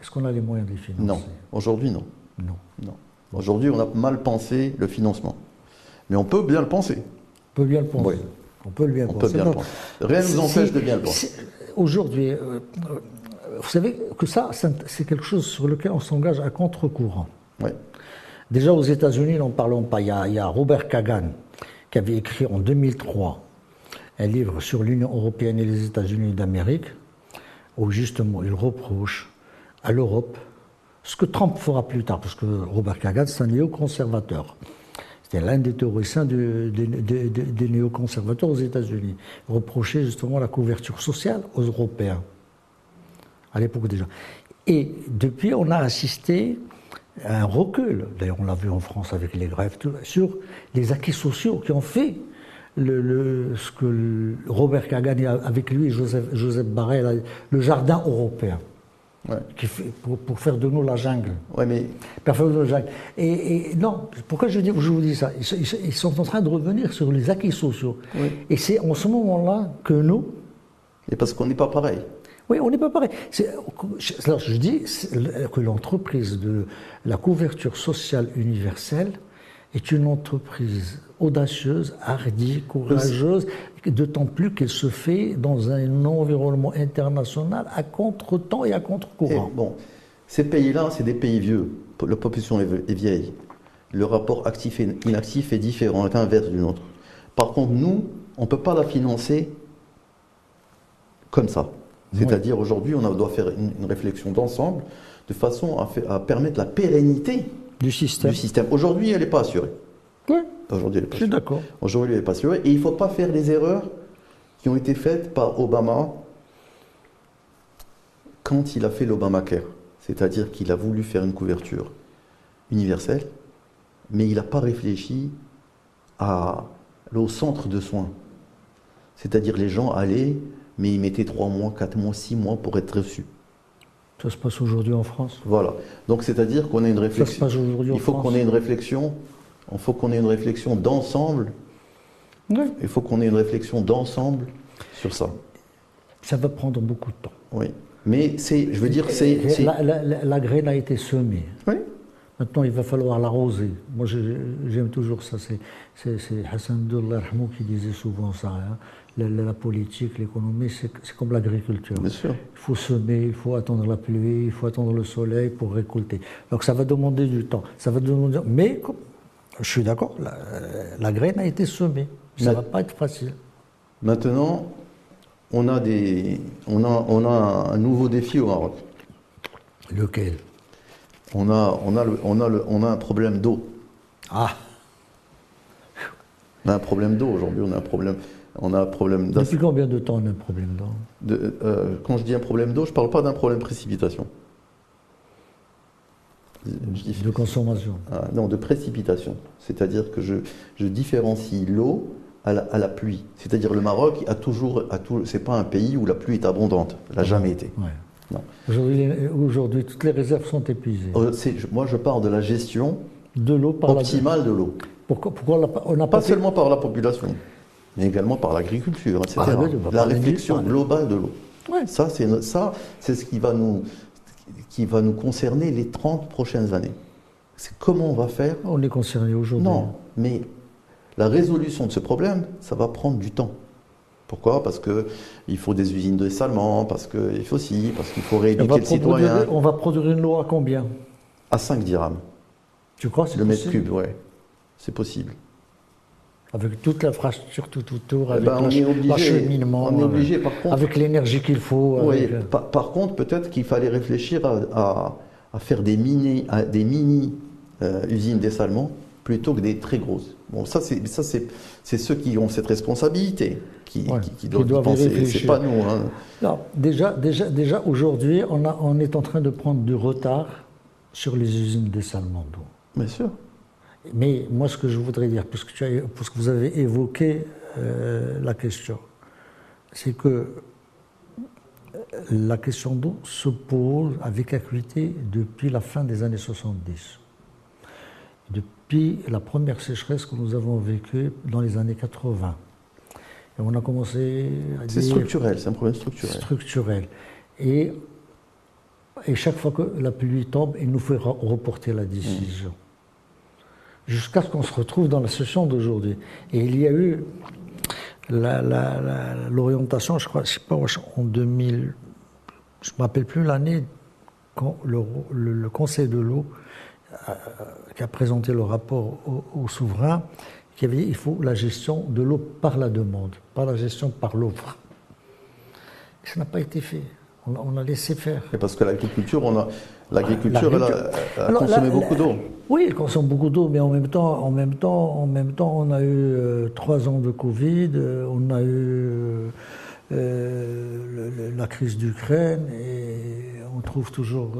Est-ce qu'on a les moyens de les financer? Non. Aujourd'hui, non. Non. non. Aujourd'hui, on a mal pensé le financement. Mais on peut bien le penser. On peut bien le penser. Oui. On peut le bien On peut penser. bien le penser. Rien ne nous empêche de bien le penser. Aujourd'hui, euh, euh, vous savez que ça, c'est c'est quelque chose sur lequel on s'engage à contre-courant. Oui. Déjà aux États-Unis, n'en parlons pas. Il y, a, il y a Robert Kagan qui avait écrit en 2003 un livre sur l'Union européenne et les États-Unis d'Amérique, où justement il reproche à l'Europe ce que Trump fera plus tard, parce que Robert Kagan, c'est un néoconservateur. C'était l'un des théoriciens des néoconservateurs aux États-Unis. Reprochait justement la couverture sociale aux Européens, à l'époque déjà. Et depuis, on a assisté à un recul, d'ailleurs on l'a vu en France avec les grèves, sur les acquis sociaux qui ont fait le, ce que Robert Kagan avec lui, Joseph, Joseph Barret, le jardin européen. Qui fait, pour, faire de nous la jungle. Ouais, mais... Pour de nous la jungle. Et, non, pourquoi je, dis, je vous dis ça? Ils, sont en train de revenir sur les acquis sociaux. Et c'est en ce moment-là que nous... Et parce qu'on n'est pas pareil. Oui, on n'est pas pareil. Alors je dis que l'entreprise de la couverture sociale universelle est une entreprise audacieuse, hardie, courageuse, d'autant plus qu'elle se fait dans un environnement international à contre-temps et à contre-courant. Bon, ces pays-là, c'est des pays vieux. La population est vieille. Le rapport actif et inactif est différent, est inverse d'une autre. Par contre, nous, on ne peut pas la financer comme ça. C'est-à-dire, aujourd'hui, on doit faire une, réflexion d'ensemble de façon à, à permettre la pérennité du système. Du système. Aujourd'hui, elle n'est pas assurée. Oui. Aujourd'hui, elle est pas Je suis d'accord. Aujourd'hui, elle n'est pas assurée. Et il ne faut pas faire les erreurs qui ont été faites par Obama quand il a fait l'Obamacare. C'est-à-dire qu'il a voulu faire une couverture universelle, mais il n'a pas réfléchi à, au centre de soins. C'est-à-dire les gens allaient, mais ils mettaient 3 mois, 4 mois, 6 mois pour être reçus. Ça se passe aujourd'hui en France. Voilà. Donc c'est-à-dire qu'on a une réflexion. Ça se passe aujourd'hui en France. Il faut qu'on ait une réflexion. Il faut qu'on ait une réflexion d'ensemble. Oui. Il faut qu'on ait une réflexion d'ensemble sur ça. Ça va prendre beaucoup de temps. Oui. Mais c'est, je veux dire, c'est. La, la, graine a été semée. Oui. Maintenant, il va falloir l'arroser. Moi, j'aime toujours ça. C'est Hassan Abdullah qui disait souvent ça. Hein la, politique, l'économie, c'est comme l'agriculture. Il faut semer, il faut attendre la pluie, il faut attendre le soleil pour récolter. Donc ça va demander du temps. Ça va demander... Mais je suis d'accord, la, graine a été semée. Ça ne va pas être facile. Maintenant, on a, des, on, a, on a un nouveau défi au Maroc. Lequel? On a, on, a on, a le, on a un problème d'eau. Ah On a un problème d'eau aujourd'hui, on a un problème. On a un problème Depuis combien de temps on a un problème d'eau euh, Quand je dis un problème d'eau, je ne parle pas d'un problème de précipitation. de consommation ah, Non, de précipitation. C'est-à-dire que je, je différencie l'eau à la, pluie. C'est-à-dire le Maroc a toujours, a tout, c'est pas un pays où la pluie est abondante. Elle n'a jamais été. Aujourd'hui, toutes les réserves sont épuisées. Euh, moi, je parle de la gestion de l'eau optimale de l'eau. Pourquoi, pourquoi on n'a pas, pas seulement par la population mais également par l'agriculture, etc. Ah, la réflexion globale de l'eau. Ça, c'est ça, c'est ce qui va nous qui va nous concerner les 30 prochaines années. C'est comment on va faire. On est concerné aujourd'hui. Non, mais la résolution de ce problème, ça va prendre du temps. Pourquoi? Parce qu'il faut des usines de dessalement, parce qu'il faut aussi, parce qu'il faut rééduquer le citoyen. On va produire une loi à combien? À 5 dirhams. Tu crois c'est Le mètre cube, oui. C'est possible avec toute l'infrastructure tout autour, eh avec ben, l'acheminement, contre, avec l'énergie qu'il faut. Oui, par, contre, peut-être qu'il fallait réfléchir à, faire des mini, des mini euh, usines dessalement plutôt que des très grosses. Bon, ça, c'est ça, c'est ceux qui ont cette responsabilité qui, qui, doivent, penser. C'est pas nous. Hein. Non, déjà, déjà, déjà aujourd'hui, on, on est en train de prendre du retard sur les usines dessalement d'eau. Bien sûr. Mais moi, ce que je voudrais dire, puisque, tu vous avez évoqué euh, la question, c'est que la question d'eau se pose avec acuité depuis la fin des années 70. Depuis la première sécheresse que nous avons vécue dans les années 80. Et on a commencé à C'est structurel, c'est un problème structurel. Structurel. Et, et chaque fois que la pluie tombe, il nous faut reporter la décision jusqu'à ce qu'on se retrouve dans la session d'aujourd'hui. Et il y a eu l'orientation, je crois, je sais pas, en 2000, je ne me rappelle plus l'année, quand le, Conseil de l'eau euh, qui a présenté le rapport au, souverain, qui avait dit il faut la gestion de l'eau par la demande, pas la gestion par l'offre. Ça n'a pas été fait. On, a laissé faire. Et parce que l'agriculture, on a l'agriculture, elle, a, consommé beaucoup d'eau. Oui, elle consomme beaucoup d'eau, mais en même temps, en même temps, en même temps, on a eu euh, trois ans de Covid, euh, on a eu euh, la crise d'Ukraine, et on trouve toujours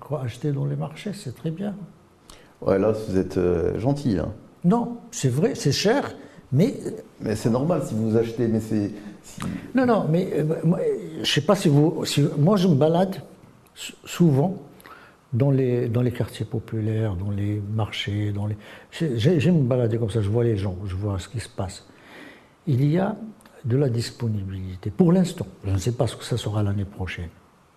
quoi acheter dans les marchés. C'est très bien. Ouais, là, vous êtes gentil. Hein. Non, c'est vrai, c'est cher, mais. Mais c'est normal si vous achetez, mais c'est non, non, mais euh, je ne sais pas si vous. moi, je me balade souvent dans les, dans les quartiers populaires, dans les marchés, dans les. J'aime me balader comme ça, je vois les gens, je vois ce qui se passe. Il y a de la disponibilité. Pour l'instant, je ne sais pas ce que ça sera l'année prochaine.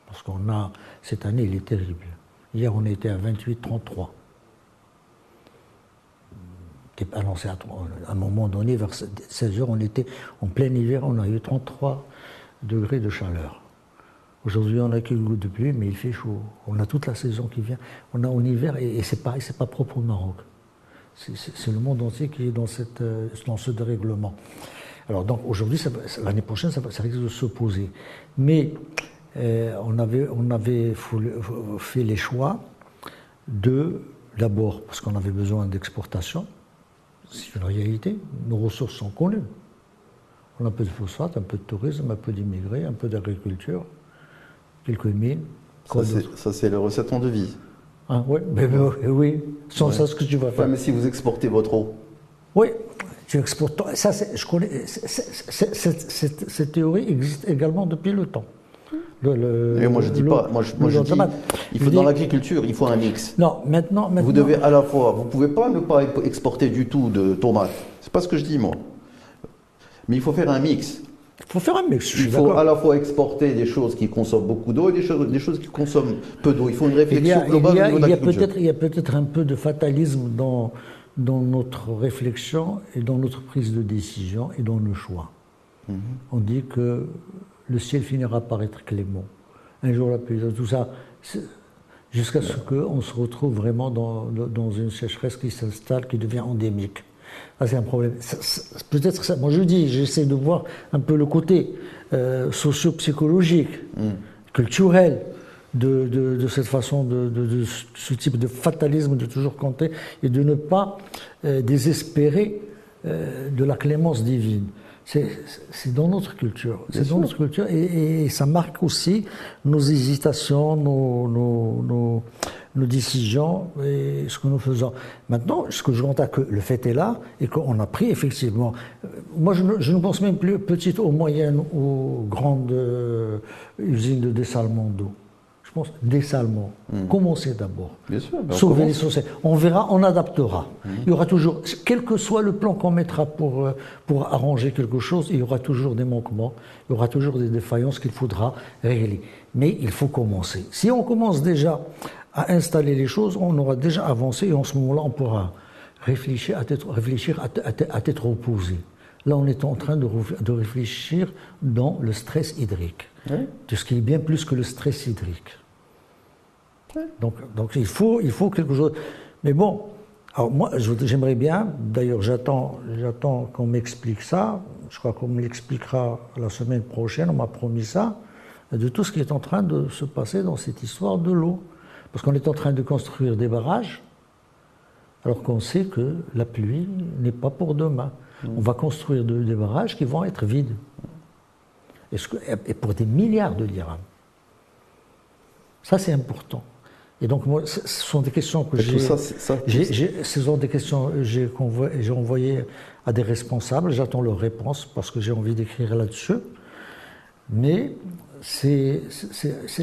Parce qu'on a. Cette année, il est terrible. Hier, on était à 28-33 annoncé à, un moment donné, vers 16 heures, on était en plein hiver, on a eu 33 degrés de chaleur. Aujourd'hui, on n'a qu'une goutte de pluie, mais il fait chaud. On a toute la saison qui vient. On a en hiver, et, c'est pareil, c'est pas propre au Maroc. C'est le monde entier qui est dans, cette, euh, dans ce dérèglement. Alors, donc, aujourd'hui, l'année prochaine, ça, ça, risque de se poser. Mais euh, on, avait, on avait fait les choix de, d'abord, parce qu'on avait besoin d'exportation, c'est une réalité. Nos ressources sont connues. On a un peu de phosphate, un peu de tourisme, un peu d'immigrés, un peu d'agriculture, quelques mines. Ça, c'est la recette en devise. Ah, oui, oui. Sans ça, ce que tu vas faire. mais si vous exportez votre eau. Oui, tu exportes. Ça, je connais. cette théorie existe également depuis le temps. Le, moi je dis pas, moi je, moi je dis, il faut dans l'agriculture, il faut un mix. Non, maintenant, maintenant, Vous devez à la fois, vous pouvez pas ne pas exporter du tout de tomates. C'est pas ce que je dis moi. Mais il faut faire un mix. Il faut faire un mix. il faut à la fois exporter des choses qui consomment beaucoup d'eau et des choses, des choses qui consomment peu d'eau. Il faut une réflexion globale il y a, peut-être, il y a peut-être un peu de fatalisme dans, dans notre réflexion et dans notre prise de décision et dans nos choix. Mhm. On dit que le ciel finira par être clément. Un jour la pluie, tout ça, jusqu'à ce qu'on se retrouve vraiment dans, dans une sécheresse qui s'installe, qui devient endémique. C'est un problème. Peut-être ça. Moi, je dis, j'essaie de voir un peu le côté euh, socio-psychologique, mm. culturel. De, de, cette façon, de, de, ce type de fatalisme de toujours compter et de ne pas euh, désespérer euh, de la clémence divine. C'est dans notre culture. C'est dans notre culture et, ça marque aussi nos hésitations, nos, nos, nos, décisions et ce que nous faisons. Maintenant, ce que je constate, que le fait est là et qu'on a pris effectivement. Euh, moi, je ne, je ne, pense même plus petites ou moyennes ou grandes euh, usines de dessalement d'eau je pense, dessalement. Hmm. Commencer d'abord. Bien sûr. Ben Sauver les sociétés. On verra, on adaptera. Hmm. Il y aura toujours, quel que soit le plan qu'on mettra pour, euh, pour arranger quelque chose, il y aura toujours des manquements, il y aura toujours des défaillances qu'il faudra régler. Mais il faut commencer. Si on commence déjà à installer les choses, on aura déjà avancé et en ce moment-là, on pourra réfléchir à tête, réfléchir à, tête reposée. Là, on est en train de, de réfléchir dans le stress hydrique. De ce qui est bien plus que le stress hydrique. Donc, donc il, faut, il faut quelque chose. Mais bon, alors moi, j'aimerais bien, d'ailleurs, j'attends, j'attends qu'on m'explique ça. Je crois qu'on me l'expliquera la semaine prochaine, on m'a promis ça, de tout ce qui est en train de se passer dans cette histoire de l'eau. Parce qu'on est en train de construire des barrages, alors qu'on sait que la pluie n'est pas pour demain. Mm. On va construire des barrages qui vont être vides. Et pour des milliards de dirhams. Ça, c'est important. Et donc, moi, ce sont des questions que j'ai. Ce sont des questions que j'ai envoyées à des responsables. J'attends leurs réponses parce que j'ai envie d'écrire là-dessus. Mais c'est.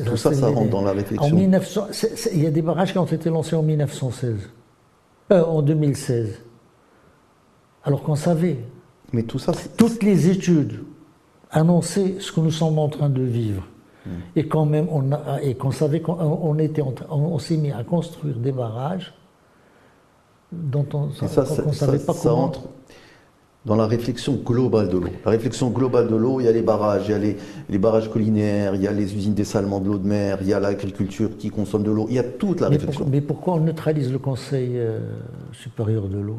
Tout ça, ça rentre dans la réflexion. En 1900, il y a des barrages qui ont été lancés en 1916. Euh, en 2016. Alors qu'on savait. Mais tout ça. Toutes les études annonçaient ce que nous sommes en train de vivre. Et quand même, on a, et qu'on savait qu'on était, on, s'est mis à construire des barrages dont on ne savait pas ça comment. Entre dans la réflexion globale de l'eau. La réflexion globale de l'eau, il y a les barrages, il y a les, les, barrages collinaires, il y a les usines dessalement de l'eau de mer, il y a l'agriculture qui consomme de l'eau, il y a toute la réflexion. mais pourquoi on neutralise le Conseil euh, supérieur de l'eau?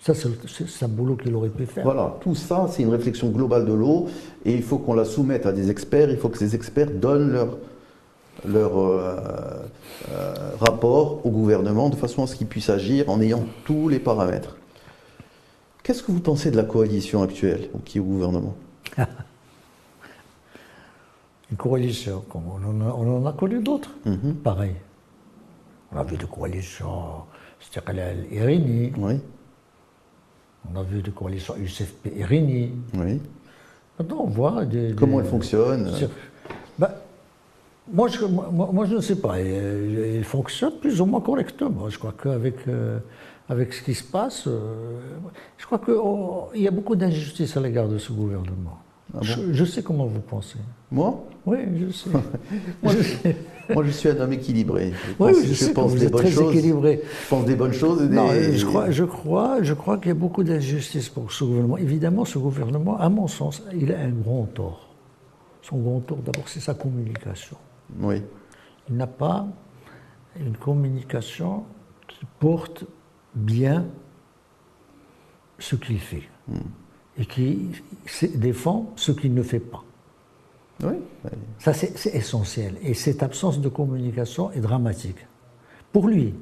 Ça, c'est un boulot qu'il aurait pu faire. Voilà, tout ça, c'est une réflexion globale de l'eau, et il faut qu'on la soumette à des experts, il faut que ces experts donnent leur, leur euh, euh, rapport au gouvernement de façon à ce qu'il puisse agir en ayant tous les paramètres. Qu'est-ce que vous pensez de la coalition actuelle qui est au gouvernement Une coalition, comme on en a, connu d'autres, mhm. pareil. On a vu des coalitions, Stiqlal Irini. Oui. On a vu des coalitions UCFP Irini. Oui. Maintenant, on voit des. Comment elles fonctionnent ben, moi, je, moi, je ne sais pas. Il, fonctionne plus ou moins correctement. Je crois qu'avec euh, avec ce qui se passe, euh, je crois qu'il oh, y a beaucoup d'injustice à l'égard de ce gouvernement. Ah je, sais comment vous pensez. Moi? Oui, je sais. moi, je moi, je suis un homme équilibré. Je pense, oui, je, pense des bonnes choses. Équilibré. Je pense des bonnes choses. Non, je crois, je crois, je crois qu'il y a beaucoup d'injustice pour ce gouvernement. Évidemment, ce gouvernement, à mon sens, il a un grand tort. Son grand tort, d'abord, c'est sa communication. Oui. Il n'a pas une communication qui porte bien ce qu'il fait hmm. et qui défend ce qu'il ne fait pas. Oui. Ça, c'est essentiel. Et cette absence de communication est dramatique. Pour lui.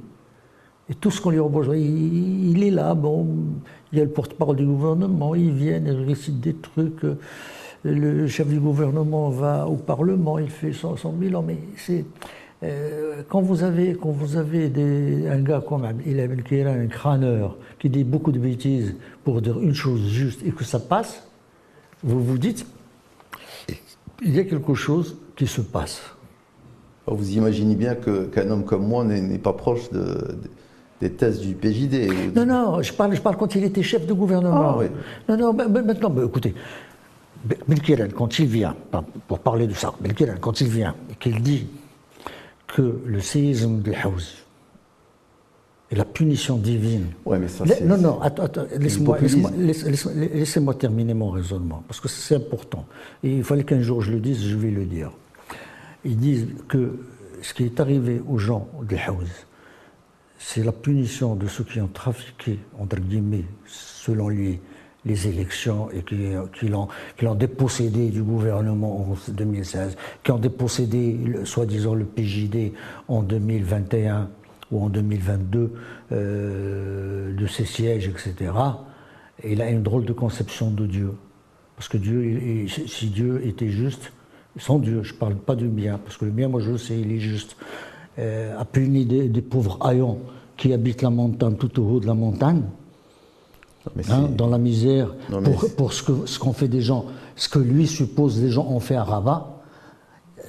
Et tout ce qu'on lui reproche, il, est là, bon, il y a le porte-parole du gouvernement, il vient, il récite des trucs. Le chef du gouvernement va au Parlement, il fait son, son bilan, mais c'est. Euh, quand vous avez, quand vous avez des, un gars comme il est un crâneur, qui dit beaucoup de bêtises pour dire une chose juste et que ça passe, vous vous dites, il y a quelque chose qui se passe. Vous imaginez bien qu'un homme comme moi n'est pas proche de, des thèses du PJD. Non, non, je parle, je parle quand il était chef de gouvernement. Ah, oui. Non, non, maintenant, écoutez, Belkiren, quand il vient, pour parler de ça, Belkiren, quand il vient et qu'il dit que le séisme de Haouz est la punition divine. Ouais, mais ça, non, non, attends, attends laisse-moi laisse terminer mon raisonnement, parce que c'est important. Et il fallait qu'un jour je le dise, je vais le dire. Ils disent que ce qui est arrivé aux gens de Haouz, c'est la punition de ceux qui ont trafiqué, entre guillemets, selon lui, les élections et qui, qui l'ont dépossédé du gouvernement en 2016, qui ont dépossédé, soi-disant, le PJD en 2021 ou en 2022 euh, de ses sièges, etc. Et il a une drôle de conception de Dieu. Parce que Dieu, si Dieu était juste, sans Dieu, je ne parle pas du bien, parce que le bien, moi je le sais, il est juste, euh, a puni des, des pauvres haillons qui habitent la montagne, tout au haut de la montagne, Hein, dans la misère, pour, ce qu'ont ce fait des gens, ce que lui suppose les gens ont fait à Rabat.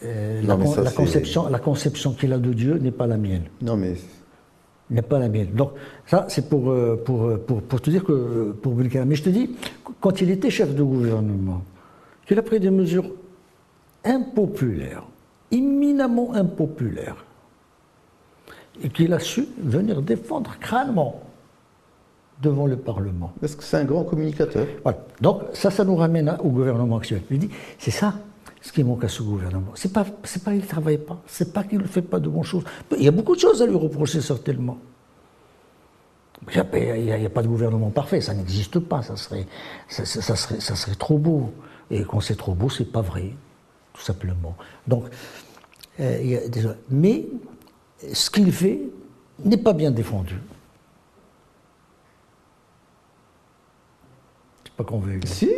Euh, la, conception, la conception qu'il a de Dieu n'est pas la mienne. Non, mais. N'est pas la mienne. Donc, ça, c'est pour, euh, pour, pour, pour, te dire que. Pour Mais je te dis, quand il était chef de gouvernement, qu'il a pris des mesures impopulaires, imminemment impopulaires, et qu'il a su venir défendre crânement devant le Parlement. Parce que c'est un grand communicateur. Voilà. Donc ça, ça nous ramène au gouvernement actuel. Je dis, c'est ça ce qui manque à ce gouvernement. C'est pas, c'est pas qu'il ne travaille pas, c'est pas qu'il ne fait pas de bonnes choses. Il y a beaucoup de choses à lui reprocher certainement. Il n'y a, pas de gouvernement parfait, ça n'existe pas, ça serait, ça, serait, ça serait trop beau. Et quand c'est trop beau, c'est pas vrai, tout simplement. Donc, euh, il y a mais ce qu'il fait n'est pas bien défendu. Pas convaincu. Si,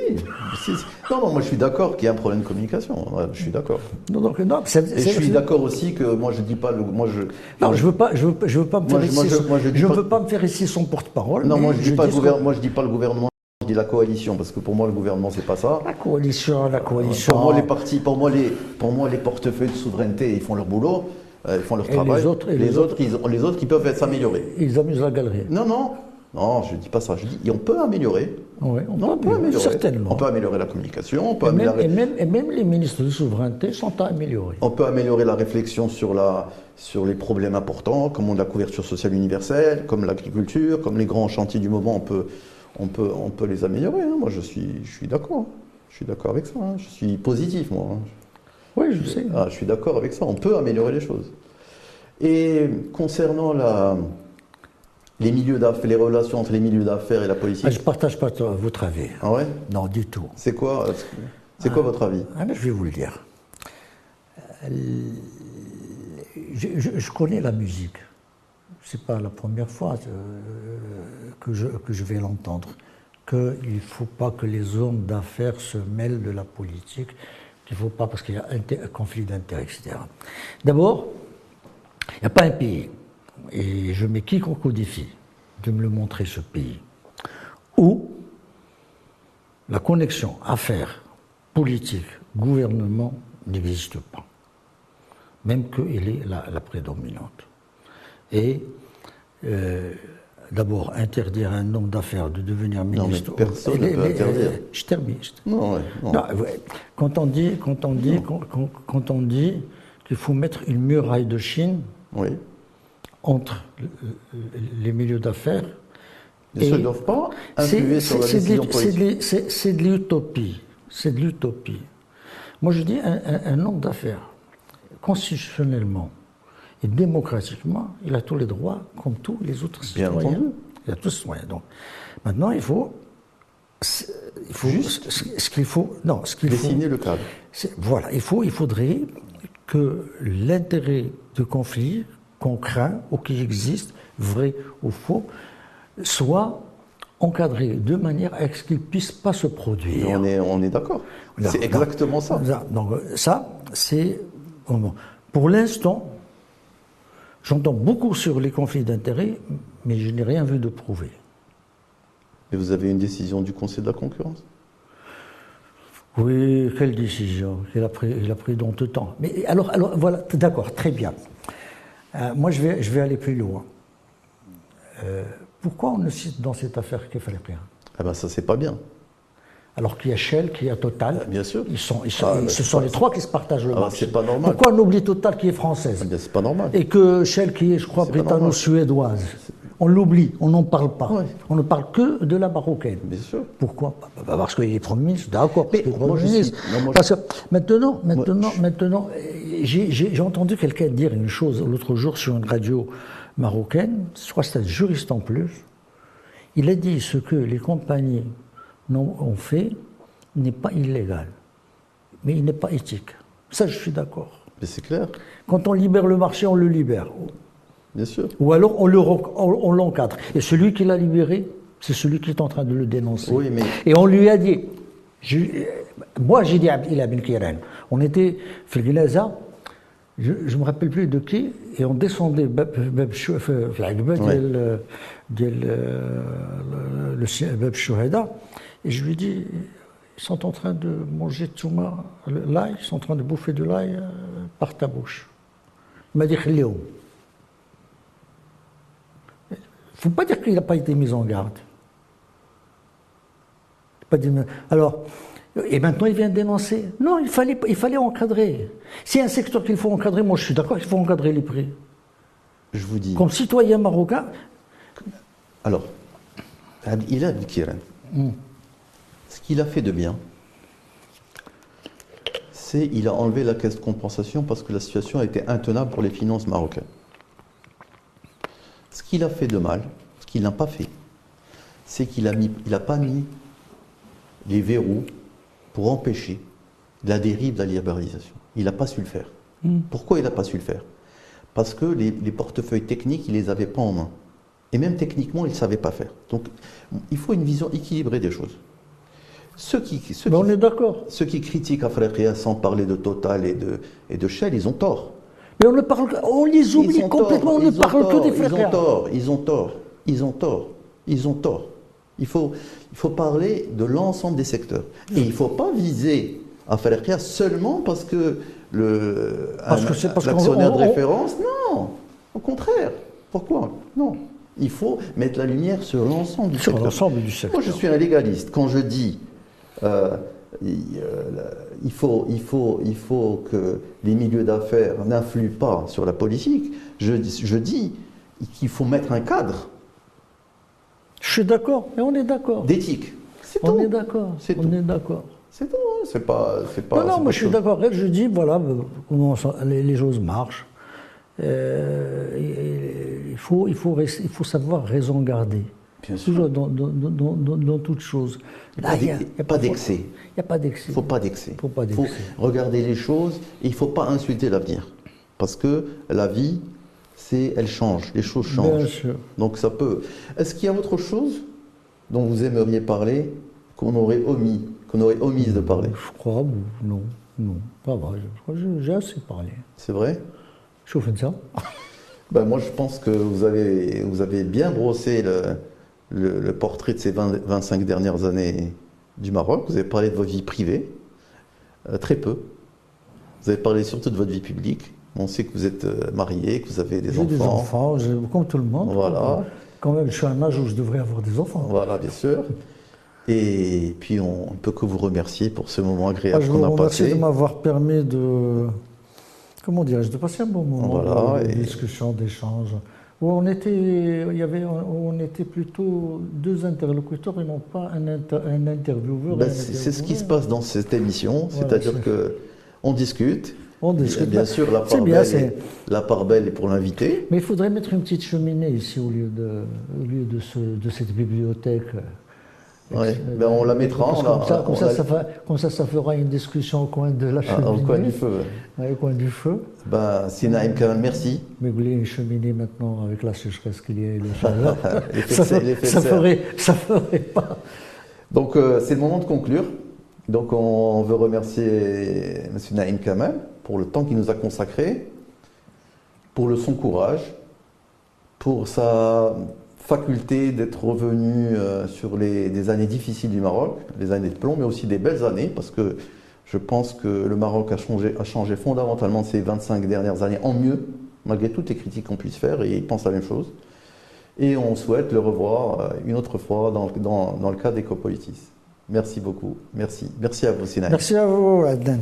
Non, non, moi je suis d'accord qu'il y a un problème de communication. je suis d'accord. Non, non, non, Et je suis d'accord aussi que moi je dis pas le. Moi, je, non, je veux pas, je veux, je veux pas me faire ici. Je, veux pas me faire ici son porte-parole. Non, moi je dis pas le gouvernement. Moi je dis pas le gouvernement. Je dis la coalition parce que pour moi le gouvernement c'est pas ça. La coalition, la coalition. Pour moi les partis, pour moi les, pour moi les portefeuilles de souveraineté ils font leur boulot. Euh, ils font leur travail. Les autres, et les, autres, ils, les autres qui peuvent s'améliorer. Ils amusent la galerie. Non, non, non, je ne dis pas ça. Je dis, on peut améliorer. Oui, on, peut, améliorer. Certainement. On peut améliorer la communication. On peut et, améliorer... Même, et, même, les ministres de souveraineté sont à améliorer. On peut améliorer la réflexion sur, la, sur les problèmes importants, comme la couverture sociale universelle, comme l'agriculture, comme les grands chantiers du moment. On peut, on peut, on peut les améliorer. Hein. Moi, je suis, je suis d'accord. Je suis d'accord avec ça. Hein. Je suis positif, moi. Hein. Oui, je sais. Ah, je suis d'accord avec ça. On peut améliorer les choses. Et concernant la, les milieux d'affaires, les relations entre les milieux d'affaires et la politique. Ah, je ne partage pas votre avis. Ah ouais? Non, du tout. C'est quoi, c'est quoi votre avis? Ah, Je vais vous le dire. Je, connais la musique. Ce n'est pas la première fois euh, que je, que je vais l'entendre. Qu'il ne faut pas que les hommes d'affaires se mêlent de la politique, qu'il ne faut pas parce qu'il y a un, conflit d'intérêts, etc. D'abord, il n'y a pas un pays, et je mets quiconque au défi de me le montrer ce pays, où la connexion affaires, politique, gouvernement n'existe pas même qu'elle est la, prédominante. Et euh, d'abord, interdire à un homme d'affaires de devenir ministre. Non, mais personne ne peut interdire. je termine. Non, non. quand on dit, quand on dit, quand, on dit qu'il faut mettre une muraille de Chine entre les milieux d'affaires. Ne doivent pas influer sur la décision politique. C'est de l'utopie. C'est de l'utopie. Moi, je dis un, un homme d'affaires constitutionnellement et démocratiquement, il a tous les droits comme tous les autres citoyens. Il a tous les citoyens. Donc, maintenant, il faut. Il faut Juste ce, qu'il faut. Non, ce qu'il Dessiner le cadre. Voilà, il, faut, il faudrait que l'intérêt de conflit qu'on craint ou qui existe, vrai ou faux, soit encadré de manière à ce qu'il ne puisse pas se produire. on est, on est d'accord. C'est exactement ça. Donc ça, c'est pour l'instant, j'entends beaucoup sur les conflits d'intérêts, mais je n'ai rien vu de prouvé. Et vous avez une décision du Conseil de la concurrence? Oui, quelle décision? Il a pris, il a pris dans tout temps. Mais alors, alors voilà, d'accord, très bien. Euh, moi, je vais, je vais aller plus loin. Euh, pourquoi on ne cite dans cette affaire rien Ah ben ça, c'est pas bien alors qu'il y a Shell, qu'il y a Total. Ah, bien sûr. Ils sont, ils sont, ah, ce sont les trois qui se partagent le ah, marché. C'est pas normal. Pourquoi on oublie Total qui est française? C'est pas normal. Et que Shell qui est, je crois, britanno-suédoise? On l'oublie, on n'en parle pas. On ne parle que de la marocaine. Bien sûr. Pourquoi bah, bah, Parce qu'il est Premier ministre, d'accord. Parce que maintenant, maintenant, maintenant, j'ai entendu quelqu'un dire une chose l'autre jour sur une radio marocaine, je crois que c'était un juriste en plus. Il a dit ce que les compagnies ont fait n'est pas illégal, mais il n'est pas éthique. Ça, je suis d'accord. Mais c'est clair. Quand on libère le marché, on le libère. Bien sûr. Ou alors on l'encadre. Et celui qui l'a libéré, c'est celui qui est en train de le dénoncer. Oui, mais... Et on lui a dit, moi j'ai dit à Ibn Kiran, on était Filginaza, je ne me rappelle plus de qui, et on descendait le et je lui dis, ils sont en train de manger touma, l'ail, ils sont en train de bouffer de l'ail euh, par ta bouche. Il m'a dit, Léo. Il ne faut pas dire qu'il n'a pas été mis en garde. Alors, et maintenant il vient dénoncer. Non, il fallait, il fallait encadrer. A un secteur qu'il faut encadrer, moi je suis d'accord qu'il faut encadrer les prix. Je vous dis. Comme citoyen marocain. Alors, il a dit Kiran. Ce qu'il a fait de bien, c'est qu'il a enlevé la caisse de compensation parce que la situation a été intenable pour les finances marocaines. Ce qu'il a fait de mal, ce qu'il n'a pas fait, c'est qu'il n'a il pas mis les verrous pour empêcher la dérive de la libéralisation. Il n'a pas su le faire. Hmm. Pourquoi il n'a pas su le faire? Parce que les, les, portefeuilles techniques, il ne les avait pas en main. Et même techniquement, il ne savait pas faire. Donc, il faut une vision équilibrée des choses. Ceux qui, on est d'accord. Ceux qui critiquent Afrekia sans parler de Total et de, et de Shell, ils ont tort. Mais on, ne parle, on les oublie complètement, on ne parle que des Ils ont tort, ils ont tort, ils ont tort, ils ont tort. Il faut, il faut parler de l'ensemble des secteurs. Et il ne faut pas viser Afrekia seulement parce que le l'actionnaire de référence, non, au contraire. Pourquoi? Non. Il faut mettre la lumière sur l'ensemble du sur l'ensemble du secteur. Moi, je suis un légaliste. Quand je dis euh, il, faut, il, faut, il faut que les milieux d'affaires n'influent pas sur la politique. Je, je dis qu'il faut mettre un cadre. Je suis d'accord, et on est d'accord. D'éthique. On est d'accord. On est d'accord. C'est tout. Hein. C'est pas, c'est pas. Non, non, moi je suis d'accord. Je dis voilà comment les, choses marchent. Euh, il, faut, il, faut il faut savoir raison garder. Bien. Toujours dans, dans, dans, dans, dans toute chose. Là, il n'y a, a, pas d'excès. Il n'y a pas d'excès. Il ne faut pas d'excès. faut pas Il faut regarder les choses et il ne faut pas insulter l'avenir. Parce que la vie, c'est, elle change, les choses Bien changent. sûr. Donc ça peut. Est-ce qu'il y a autre chose dont vous aimeriez parler qu'on aurait omis, qu'on aurait omise de parler? Je crois, non, non, pas vrai. Je crois que j'ai- assez parlé. C'est vrai? Je fais ça. ben, Moi, je pense que vous avez, vous avez bien brossé le, le- le portrait de ces 20 25 dernières années du Maroc. Vous avez parlé de votre vie privée, euh, très peu. Vous avez parlé surtout de votre vie publique. On sait que vous êtes euh, marié, que vous avez des J'ai des enfants. enfants, comme tout le monde. Voilà. Quand même, je suis à un âge où je devrais avoir des enfants. Voilà, bien sûr. Et puis, on ne peut que vous remercier pour ce moment Ah, agréable je qu'on vous a remercie passé. de m'avoir permis de. Comment dirais-je De passer un bon moment Voilà, de, de et- discussion, d'échange. On était, il y avait, on était plutôt deux interlocuteurs et non pas un, inter- un intervieweur. Ben, c'est ce qui se passe dans cette émission, c'est-à-dire c'est- que on discute. On discute. Bien sûr, la part, bien, belle est, la part belle est pour l'invité. Mais il faudrait mettre une petite cheminée ici au lieu de, au lieu de, ce- de cette bibliothèque. Ouais, ben, on la mettra, Parce on comme, ça, comme, on ça, ça fa- comme ça, ça fera une discussion au coin de la Ah, cheminée. au coin du feu. Ouais, au coin du feu. Ben, Sinaïm Kamal, merci. Mais vous voulez une cheminée maintenant avec la sécheresse qu'il y a et le chaleur ça, ça ferait, ça ferait pas. Donc, euh, c'est le moment de conclure. Donc, on veut remercier M. Naïm Kamal pour le temps qu'il nous a consacré, pour le son courage, pour sa faculté d'être revenu euh, sur les, des années difficiles du Maroc, les années de plomb, mais aussi des belles années, parce que je pense que le Maroc a changé, a changé fondamentalement ces 25 dernières années en mieux, malgré toutes les critiques qu'on puisse faire, et il pense la même chose. Et on souhaite le revoir euh, une autre fois dans, dans, dans le cadre d'Ecopolitis. Merci beaucoup. Merci. Merci à vous, Sinaï. Merci à vous, Adnan.